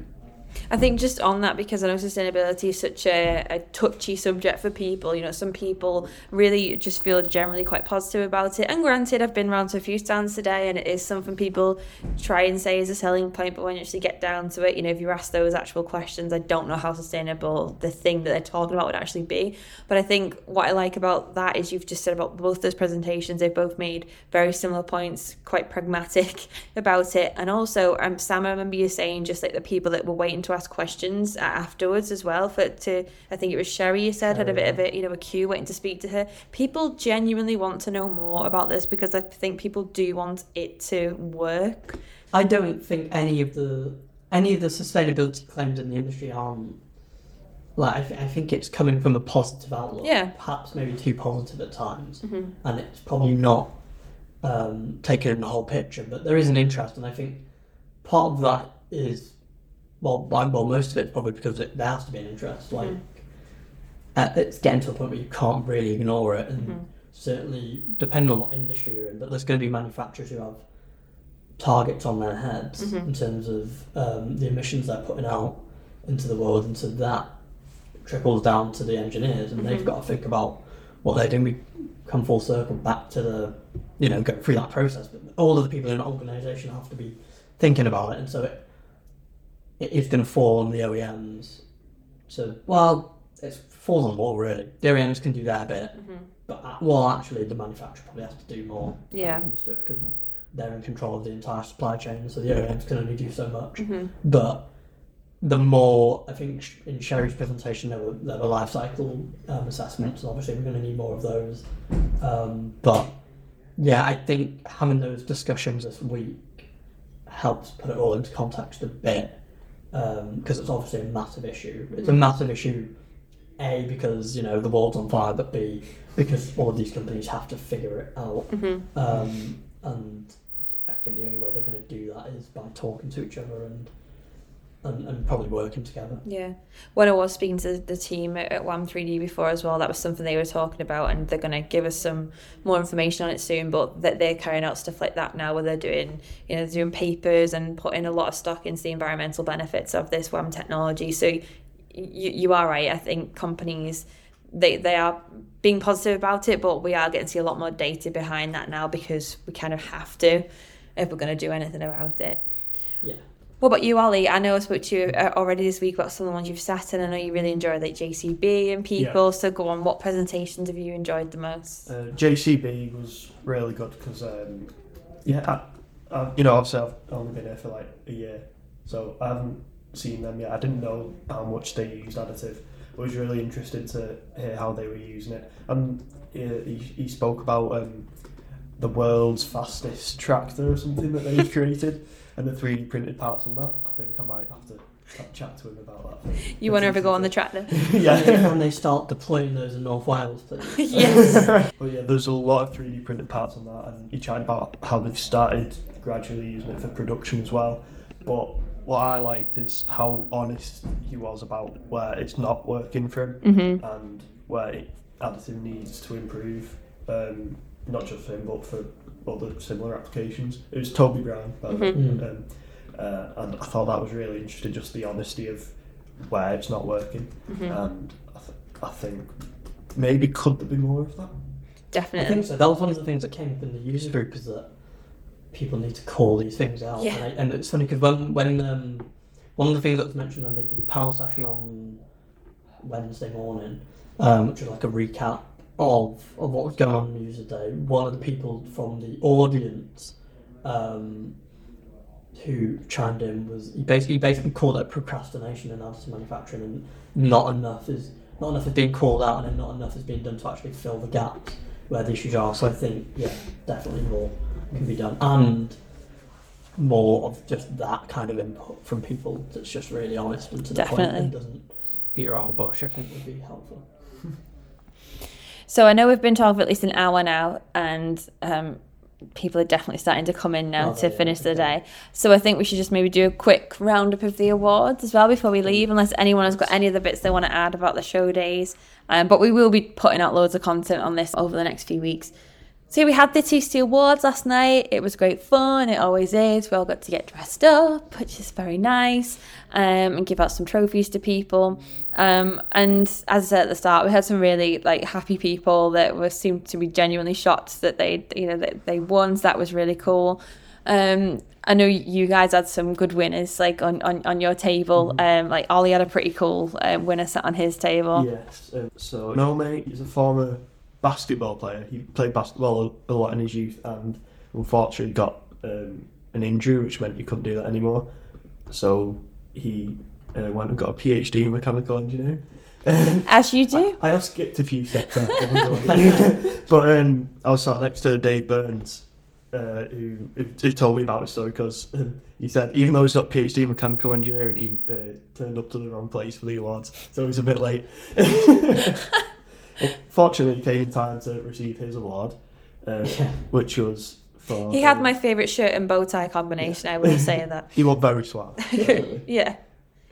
I think just on that, because I know sustainability is such a, a touchy subject for people, you know, some people really just feel generally quite positive about it. And granted, I've been around to a few stands today, and it is something people try and say is a selling point, but when you actually get down to it, you know, if you ask those actual questions, I don't know how sustainable the thing that they're talking about would actually be. But I think what I like about that is you've just said about both those presentations, they've both made very similar points, quite pragmatic about it. And also, um, Sam, I remember you saying just like the people that were waiting to ask questions afterwards as well. For to, I think it was Sherri you said had a bit of a you know a queue waiting to speak to her. People genuinely want to know more about this because I think people do want it to work. I don't think any of the any of the sustainability claims in the industry aren't like I, th- I think it's coming from a positive outlook. Yeah. Perhaps maybe too positive at times, and it's probably not um, taking in the whole picture. But there is an interest, and I think part of that is well, well, well most of it's probably because it, there has to be an interest. Like uh, it's getting to a point where you can't really ignore it, and certainly depending on what industry you're in, but there's going to be manufacturers who have targets on their heads in terms of um, the emissions they're putting out into the world, and so that trickles down to the engineers, and they've got to think about what they're doing. We come full circle back to the, you know, go through that process, but all of the people in an organisation have to be thinking about it, and so it it is going to fall on the OEMs. So, well, it falls on all really. The OEMs can do their bit, but uh, well, actually, the manufacturer probably has to do more. Yeah. when it comes to it because they're in control of the entire supply chain, so the OEMs can only do so much. Mm-hmm. But the more, I think in Sherri's presentation, there were, there were life cycle um, assessments. Obviously, we're going to need more of those. Um, but yeah, I think having those discussions this week helps put it all into context a bit Um, because it's obviously a massive issue. It's a mm. massive issue, A, because you know the world's on fire, but B, because all of these companies have to figure it out. Mm-hmm. Um, and I think the only way they're going to do that is by talking to each other and and, and probably working together. Yeah. When I was speaking to the team at, at WAAM3D before as well, that was something they were talking about, and they're going to give us some more information on it soon. But that they're carrying out stuff like that now, where they're doing, you know, doing papers and putting a lot of stock into the environmental benefits of this WAAM technology. So you, you are right. I think companies. They, they are being positive about it, but we are getting to see a lot more data behind that now because we kind of have to if we're going to do anything about it. Yeah. What about you, Ollie? I know I spoke to you uh, already this week about some of the ones you've sat in. I know you really enjoyed like JCB and people. So go on. What presentations have you enjoyed the most? Uh, JCB was really good because, um, yeah, I, I, you know, obviously I've only been here for like a year, so I haven't seen them yet. I didn't know how much they used additive. I was really interested to hear how they were using it, and he, he, he spoke about um, the world's fastest tractor or something that they've created, and the 3D printed parts on that. I think I might have to chat to him about that. You want to ever go on the tractor? yeah. when they start deploying those in North Wales, please. yes. But yeah, there's a lot of 3D printed parts on that, and you chatted about how they've started gradually using it for production as well. But what I liked is how honest he was about where it's not working for him Mm-hmm. and where additive needs to improve, um, not just for him but for other similar applications. It was Toby Brown, by the way, Mhm. um, uh, and I thought that was really interesting, just the honesty of where it's not working, Mm-hmm. and I, th- I think maybe could there be more of that? Definitely. I think so. That was one of the things that came up in the user group is that people need to call these things out. Yeah. And, I, and it's funny because when, when um, one of the things that was mentioned when they did the panel session on Wednesday morning, um, which was like a recap of, of what was going on in User Day, one of the people from the audience um, who chimed in was he basically he basically called it procrastination in additive manufacturing and not enough is not enough is being called out and then not enough is being done to actually fill the gaps where the issues are. So I think yeah, definitely more can be done and more of just that kind of input from people that's just really honest and to the point Definitely. and doesn't beat around the bush. I think would be helpful. So I know we've been talking for at least an hour now, and um, people are definitely starting to come in now Oh, to yeah, finish the day. So I think we should just maybe do a quick roundup of the awards as well before we leave, unless anyone has got any other bits they want to add about the show days. Um, but we will be putting out loads of content on this over the next few weeks. So we had the TCT Awards last night. It was great fun. It always is. We all got to get dressed up, which is very nice, um, and give out some trophies to people. Um, and as I said at the start, we had some really like happy people that were seemed to be genuinely shocked that they you know that they won. So that was really cool. Um, I know you guys had some good winners like on, on, on your table. Um, like Ollie had a pretty cool um, winner sat on his table. Yes. Um, so Nome is a former basketball player. He played basketball a, lot in his youth, and unfortunately got um, an injury, which meant he couldn't do that anymore. So he uh, went and got a PhD in mechanical engineering. As you do. I have skipped a few steps there, I won't but um, I was sat next to Dave Burns, uh, who, who told me about the story because um, he said even though he's got a PhD in mechanical engineering, he uh, turned up to the wrong place for the awards, so he was a bit late. Fortunately, came in time to receive his award, uh, Yeah. which was for. He had um, my favourite shirt and bow tie combination, I would say that. He was very suave. Yeah.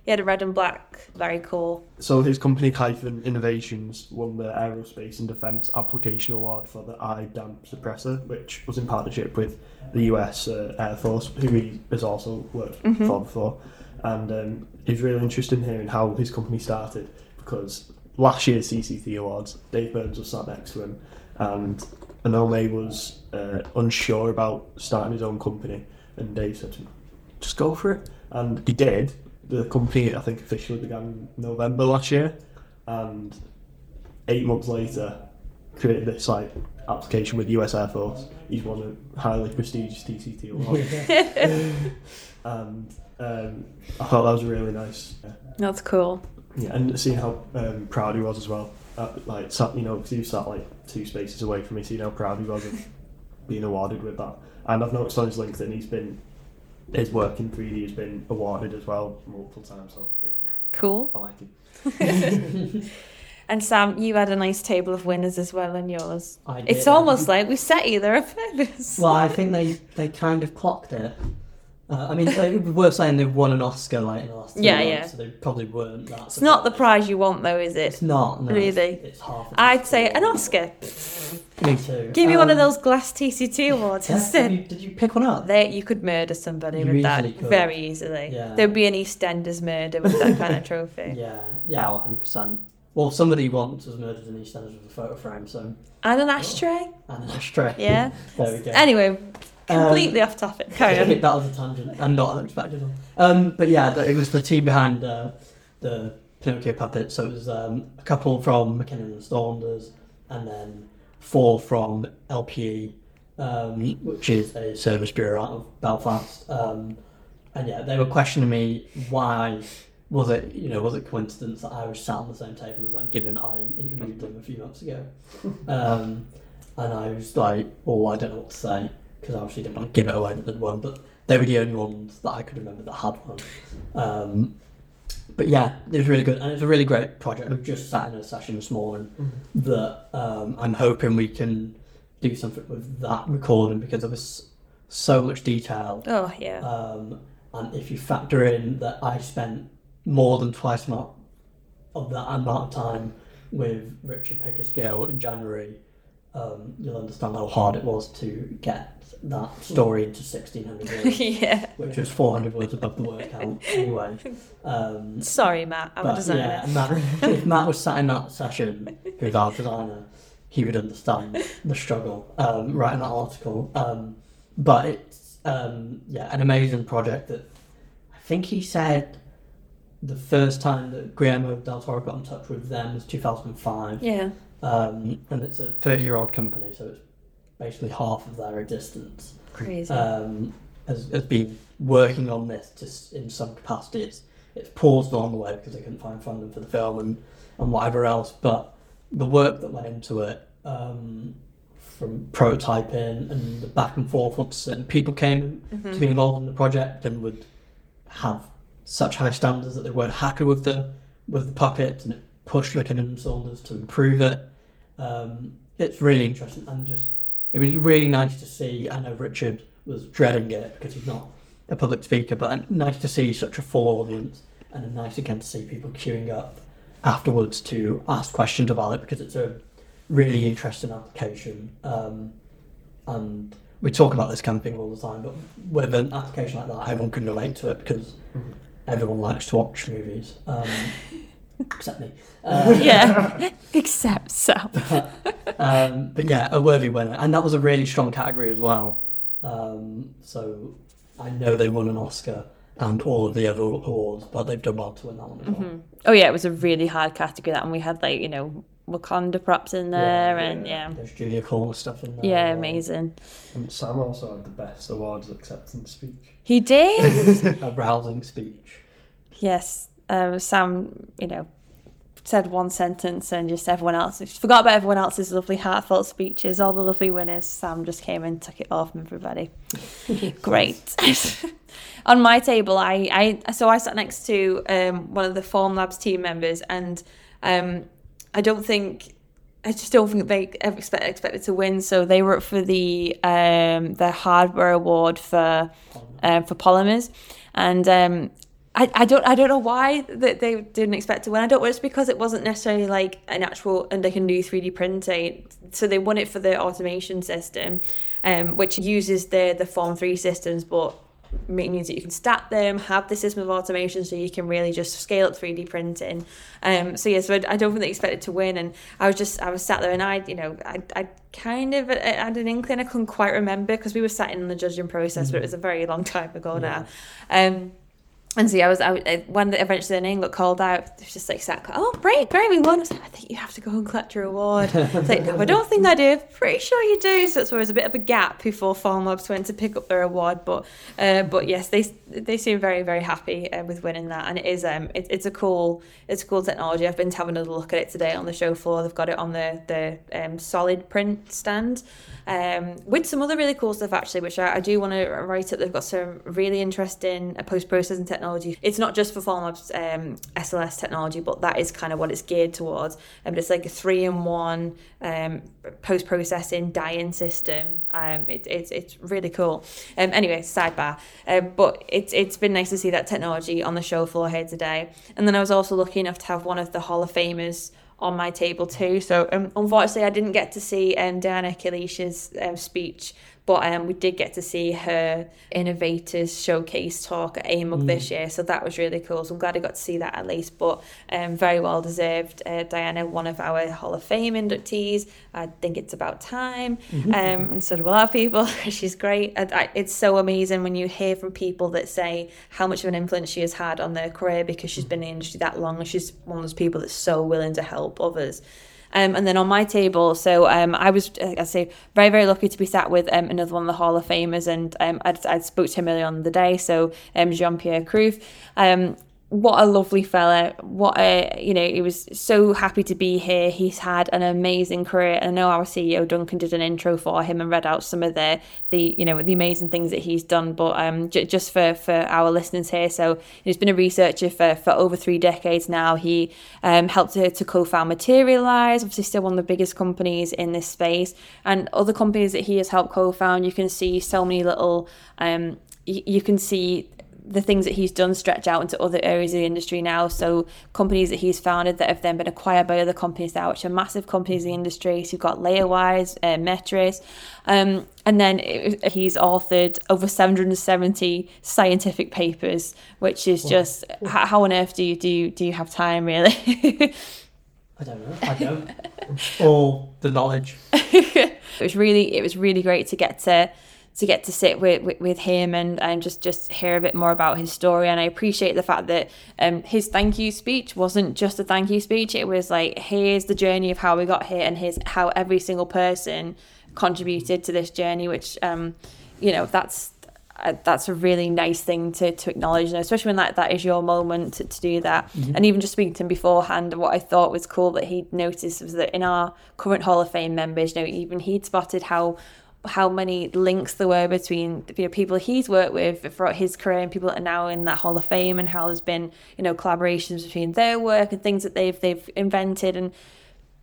He had a red and black, very cool. So his company Hyphen Innovations won the Aerospace and Defence Application Award for the eye damp suppressor, which was in partnership with the US uh, Air Force, who he has also worked Mhm. for before. And um, he's really interested in hearing how his company started because last year's TCT Awards, Dave Burns was sat next to him, and Anome was uh, unsure about starting his own company, and Dave said, to him, "Just go for it," and he did. The company, I think, officially began in November last year, and eight months later, created this like application with US Air Force. He's won a highly prestigious TCT award, and um, I thought that was really nice. Yeah. That's cool. Yeah, and seeing how um, proud he was as well. Uh, like, sat, you know, because he sat like two spaces away from me, seeing how proud he was of being awarded with that. And I've noticed on his LinkedIn, he's been his work in 3D has been awarded as well multiple times. So it, yeah, Cool. I like it. And Sam, you had a nice table of winners as well in yours. I It's did. almost like we set you there on purpose. Well, I think they, they kind of clocked it. Uh, I mean, they were saying they've won an Oscar like in the last two Yeah, months, yeah. so they probably weren't that. It's not the prize you want, though, is it? It's not. No, Really? It's, it's half. I'd it. say an Oscar. Me too. Give me one of Um, those glass TCT awards yeah, instead. Did you, did you pick one up? There, you could murder somebody You with that could. very easily. Yeah. There'd be an EastEnders murder with that kind of trophy. Yeah, yeah, hundred percent. Well, somebody once was murdered in EastEnders with a photo frame, so And an ashtray. and an ashtray. Yeah. There we go. Anyway, Um, completely off topic. Carry I think on. that was a tangent and not an expected one. Um, but yeah, the- it was the team behind uh, the Pinocchio puppet. So it was um, a couple from Mackinnon and Saunders, and then four from LPE, um, which is a service bureau out of Belfast. Um, and yeah, they were questioning me why was it you know was it coincidence that I was sat on the same table as them, given I interviewed them a few months ago. Um, and I was like, oh, I don't know what to say because I obviously didn't want to give it away that they'd won, but they were the only ones that I could remember that had one. Um, but yeah, it was really good, and it's a really great project. We've just sat in a session this morning that um, I'm hoping we can do something with that recording because there was so much detail. Oh yeah. Um, and if you factor in that I spent more than twice the amount of that amount of time with Richard Pickersgill in January, um, you'll understand how hard it was to get that story into 1600 words, yeah. which was 400 words above the word count anyway. Um, Sorry, Matt. I'm a but designer. yeah, Matt, if Matt was sat in that session, who's our designer, he would understand the struggle um, writing that article. Um, but it's um, yeah, an amazing project that I think he said the first time that Guillermo del Toro got in touch with them was 2005. Yeah. Um, and it's a 30 year old company, so it's basically half of their existence Crazy. um, has, has been working on this just in some capacity. It's, it's paused along the way because they couldn't find funding for the film and, and whatever else. But the work that went into it, um, from prototyping and the back and forth, once certain people came Mm-hmm. to be involved in the project and would have such high standards that they weren't happy with the with the puppet and it pushed Mackinnon and Saunders to improve it. Um, it's really interesting and just it was really nice to see. I know Richard was dreading it because he's not a public speaker, but nice to see such a full audience and nice again to see people queuing up afterwards to ask questions about it because it's a really interesting application. Um, and we talk about this kind of thing all the time, but with an application like that, everyone can relate to it because everyone likes to watch movies, um, except me. Uh, yeah. Except Sam. um, but yeah, a worthy winner, and that was a really strong category as well. Um, so I know they won an Oscar and all of the other awards, but they've done well to win that one as well. Oh yeah, it was a really hard category that, and we had like you know Wakanda props in there, and yeah, There's Julia Koerner stuff in there. yeah, well. amazing. And Sam also had the best awards acceptance speech. He did. a rousing speech. yes, um, Sam. You know, said one sentence, and just everyone else forgot about everyone else's lovely heartfelt speeches. All the lovely winners. Sam just came and took it all from everybody. Great. On my table, I, I so I sat next to um, one of the Formlabs team members, and um, I don't think I just don't think they ever expect, expected to win. So they were up for the um, the hardware award for um, for polymers, and um, I, I don't I don't know why that they didn't expect to win. I don't. Know. It's because it wasn't necessarily like an actual and they can do three D printing. So they won it for the automation system, um, which uses the the Form Three systems, but means that you can stack them, have the system of automation, so you can really just scale up 3D printing. Um, so yeah, so I, I don't think they expected to win, and I was just I was sat there and I, you know, I, I kind of I had an inkling I couldn't quite remember because we were sat in the judging process, but it was a very long time ago now. Um, and so I was I, I- when eventually the name got called out, it was just like sat, oh great, great, we won. I was like, I think you have to go and collect your award. It's like, no, I don't think I do. Pretty sure you do. So it's always a bit of a gap before Formlabs went to pick up their award. But uh, but yes, they they seem very very happy uh, with winning that, and it is um it, it's a cool it's a cool technology. I've been having a look at it today on the show floor. They've got it on the the um, solid print stand. Um, with some other really cool stuff actually, which I, I do want to write up. They've got some really interesting uh, post processing technology. It's not just for Formlabs um, SLS technology, but that is kind of what it's geared towards. Um, but it's like a three in one um, post processing dyeing system. Um, it, it's it's really cool. Um, anyway, sidebar. Um, but it's it's been nice to see that technology on the show floor here today. And then I was also lucky enough to have one of the Hall of Famers on my table too. So um, unfortunately, I didn't get to see um, Diana Kalisz's um, speech, but um, we did get to see her innovators showcase talk at AMUG this year. So that was really cool. So I'm glad I got to see that at least. But um, very well deserved. Uh, Diana, one of our Hall of Fame inductees. I think it's about time. Um, and so do a lot of people. She's great. I, I, it's so amazing when you hear from people that say how much of an influence she has had on their career because she's been in the industry that long. And she's one of those people that's so willing to help others. Um, and then on my table, so um, I was, I say, very, very lucky to be sat with um, another one of the Hall of Famers, and um, I'd, I'd spoke to him earlier on the day. So um, Jean Pierre Kruth. Um, what a lovely fella. What a, you know, he was so happy to be here. He's had an amazing career. I know our CEO Duncan did an intro for him and read out some of the, the you know, the amazing things that he's done. But um, j- just for, for our listeners here, so he's been a researcher for, for over three decades now. He um, helped to, to co-found Materialise, obviously still one of the biggest companies in this space. And other companies that he has helped co-found, you can see so many little, um, you can see the things that he's done stretch out into other areas of the industry now. So companies that he's founded that have then been acquired by other companies now, which are massive companies in the industry. So you've got Layerwise, uh, Metris, um, and then it, he's authored over 770 scientific papers, which is just how, how on earth do you do do you have time really? I don't know. I don't. All the knowledge. it was really it was really great to get to to get to sit with, with, with, him and, and just, just hear a bit more about his story. And I appreciate the fact that um, his thank you speech wasn't just a thank you speech. It was like, here's the journey of how we got here and here's how every single person contributed to this journey, which, um, you know, that's, uh, that's a really nice thing to, to acknowledge, especially when that, that is your moment to, to do that. Mm-hmm. And even just speaking to him beforehand, what I thought was cool that he'd noticed was that in our current Hall of Fame members, you know, even he'd spotted how how many links there were between you know people he's worked with throughout his career and people that are now in that Hall of Fame and how there's been you know collaborations between their work and things that they've they've invented and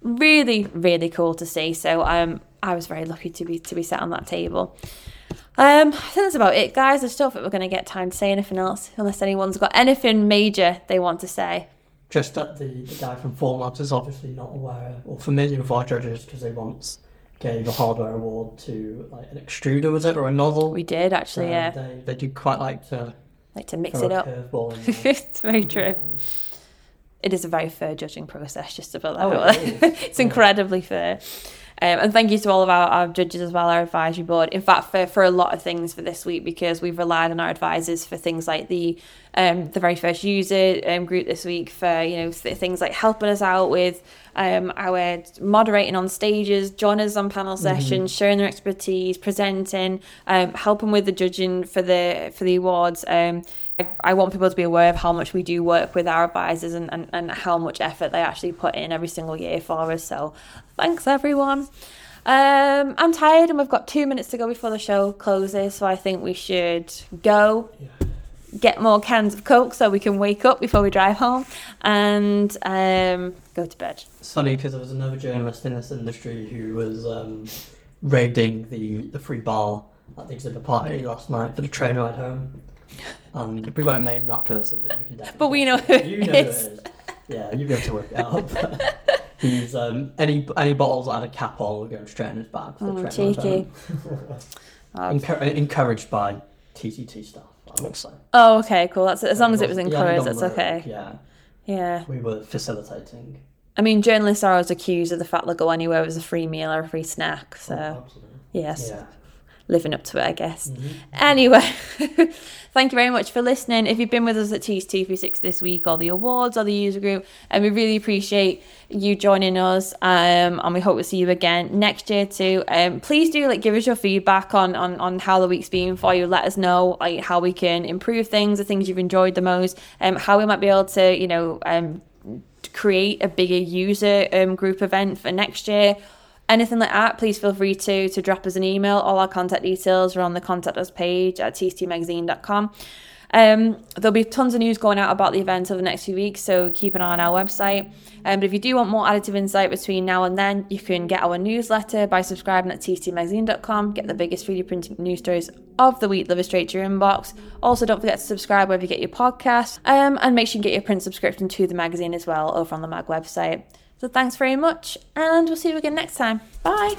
really really cool to see. So um I was very lucky to be to be sat on that table. Um I think that's about it guys. I still think we're going to get time to say anything else unless anyone's got anything major they want to say. Just that the, the guy from Formlabs is obviously not aware or familiar with our judges because they once gave a hardware award to like an extruder, was it, or a nozzle? We did actually, so yeah. They, they do quite like to like to mix it up. it's very true. It is a very fair judging process, just to put that oh, out. It it's incredibly fair. Um, and thank you to all of our, our, judges as well, our advisory board. In fact, for, for a lot of things for this week, because we've relied on our advisors for things like the um, the very first user um, group this week for you know th- things like helping us out with um, our moderating on stages, joining us on panel mm-hmm. sessions, mm-hmm. sharing their expertise, presenting, um, helping with the judging for the for the awards. Um, I want people to be aware of how much we do work with our advisors and, and, and how much effort they actually put in every single year for us. So thanks everyone. Um, I'm tired and we've got two minutes to go before the show closes, so I think we should go. Yeah. Get more cans of Coke so we can wake up before we drive home and um, go to bed. It's funny because there was another journalist in this industry who was um, raiding the, the free bar at the exhibit party last night for the train ride home. Um, we won't name that person, but you can definitely. But we know who you know is. Who it is. Yeah, you'll be able to work it out. he's um, any any bottles that had a cap on will go straight in his bag. For oh, cheeky. Encour- encouraged by TCT staff, I would say. Oh, okay, cool. That's as long as it was encouraged. That's okay. Yeah. Yeah. We were facilitating. I mean, journalists are always accused of the fact they'll go anywhere with a free meal or a free snack. So, oh, yes. Yeah living up to it, I guess. Mm-hmm. Anyway, thank you very much for listening. If you've been with us at TCT 3Sixty this week, or the awards, or the user group, and we really appreciate you joining us. Um, and we hope to see you again next year too. Um, please do like give us your feedback on on on how the week's been for you. Let us know like how we can improve things, the things you've enjoyed the most, um, how we might be able to, you know, um create a bigger user um, group event for next year anything like that, please feel free to to drop us an email. All our contact details are on the contact us page at tctmagazine.com. Um, there'll be tons of news going out about the event over the next few weeks, so keep an eye on our website. Um, but if you do want more additive insight between now and then, you can get our newsletter by subscribing at tctmagazine.com. Get the biggest 3D printing news stories of the week delivered straight to your inbox. Also, don't forget to subscribe wherever you get your podcast, um, and make sure you get your print subscription to the magazine as well over on the Mag website. So thanks very much, and we'll see you again next time. Bye.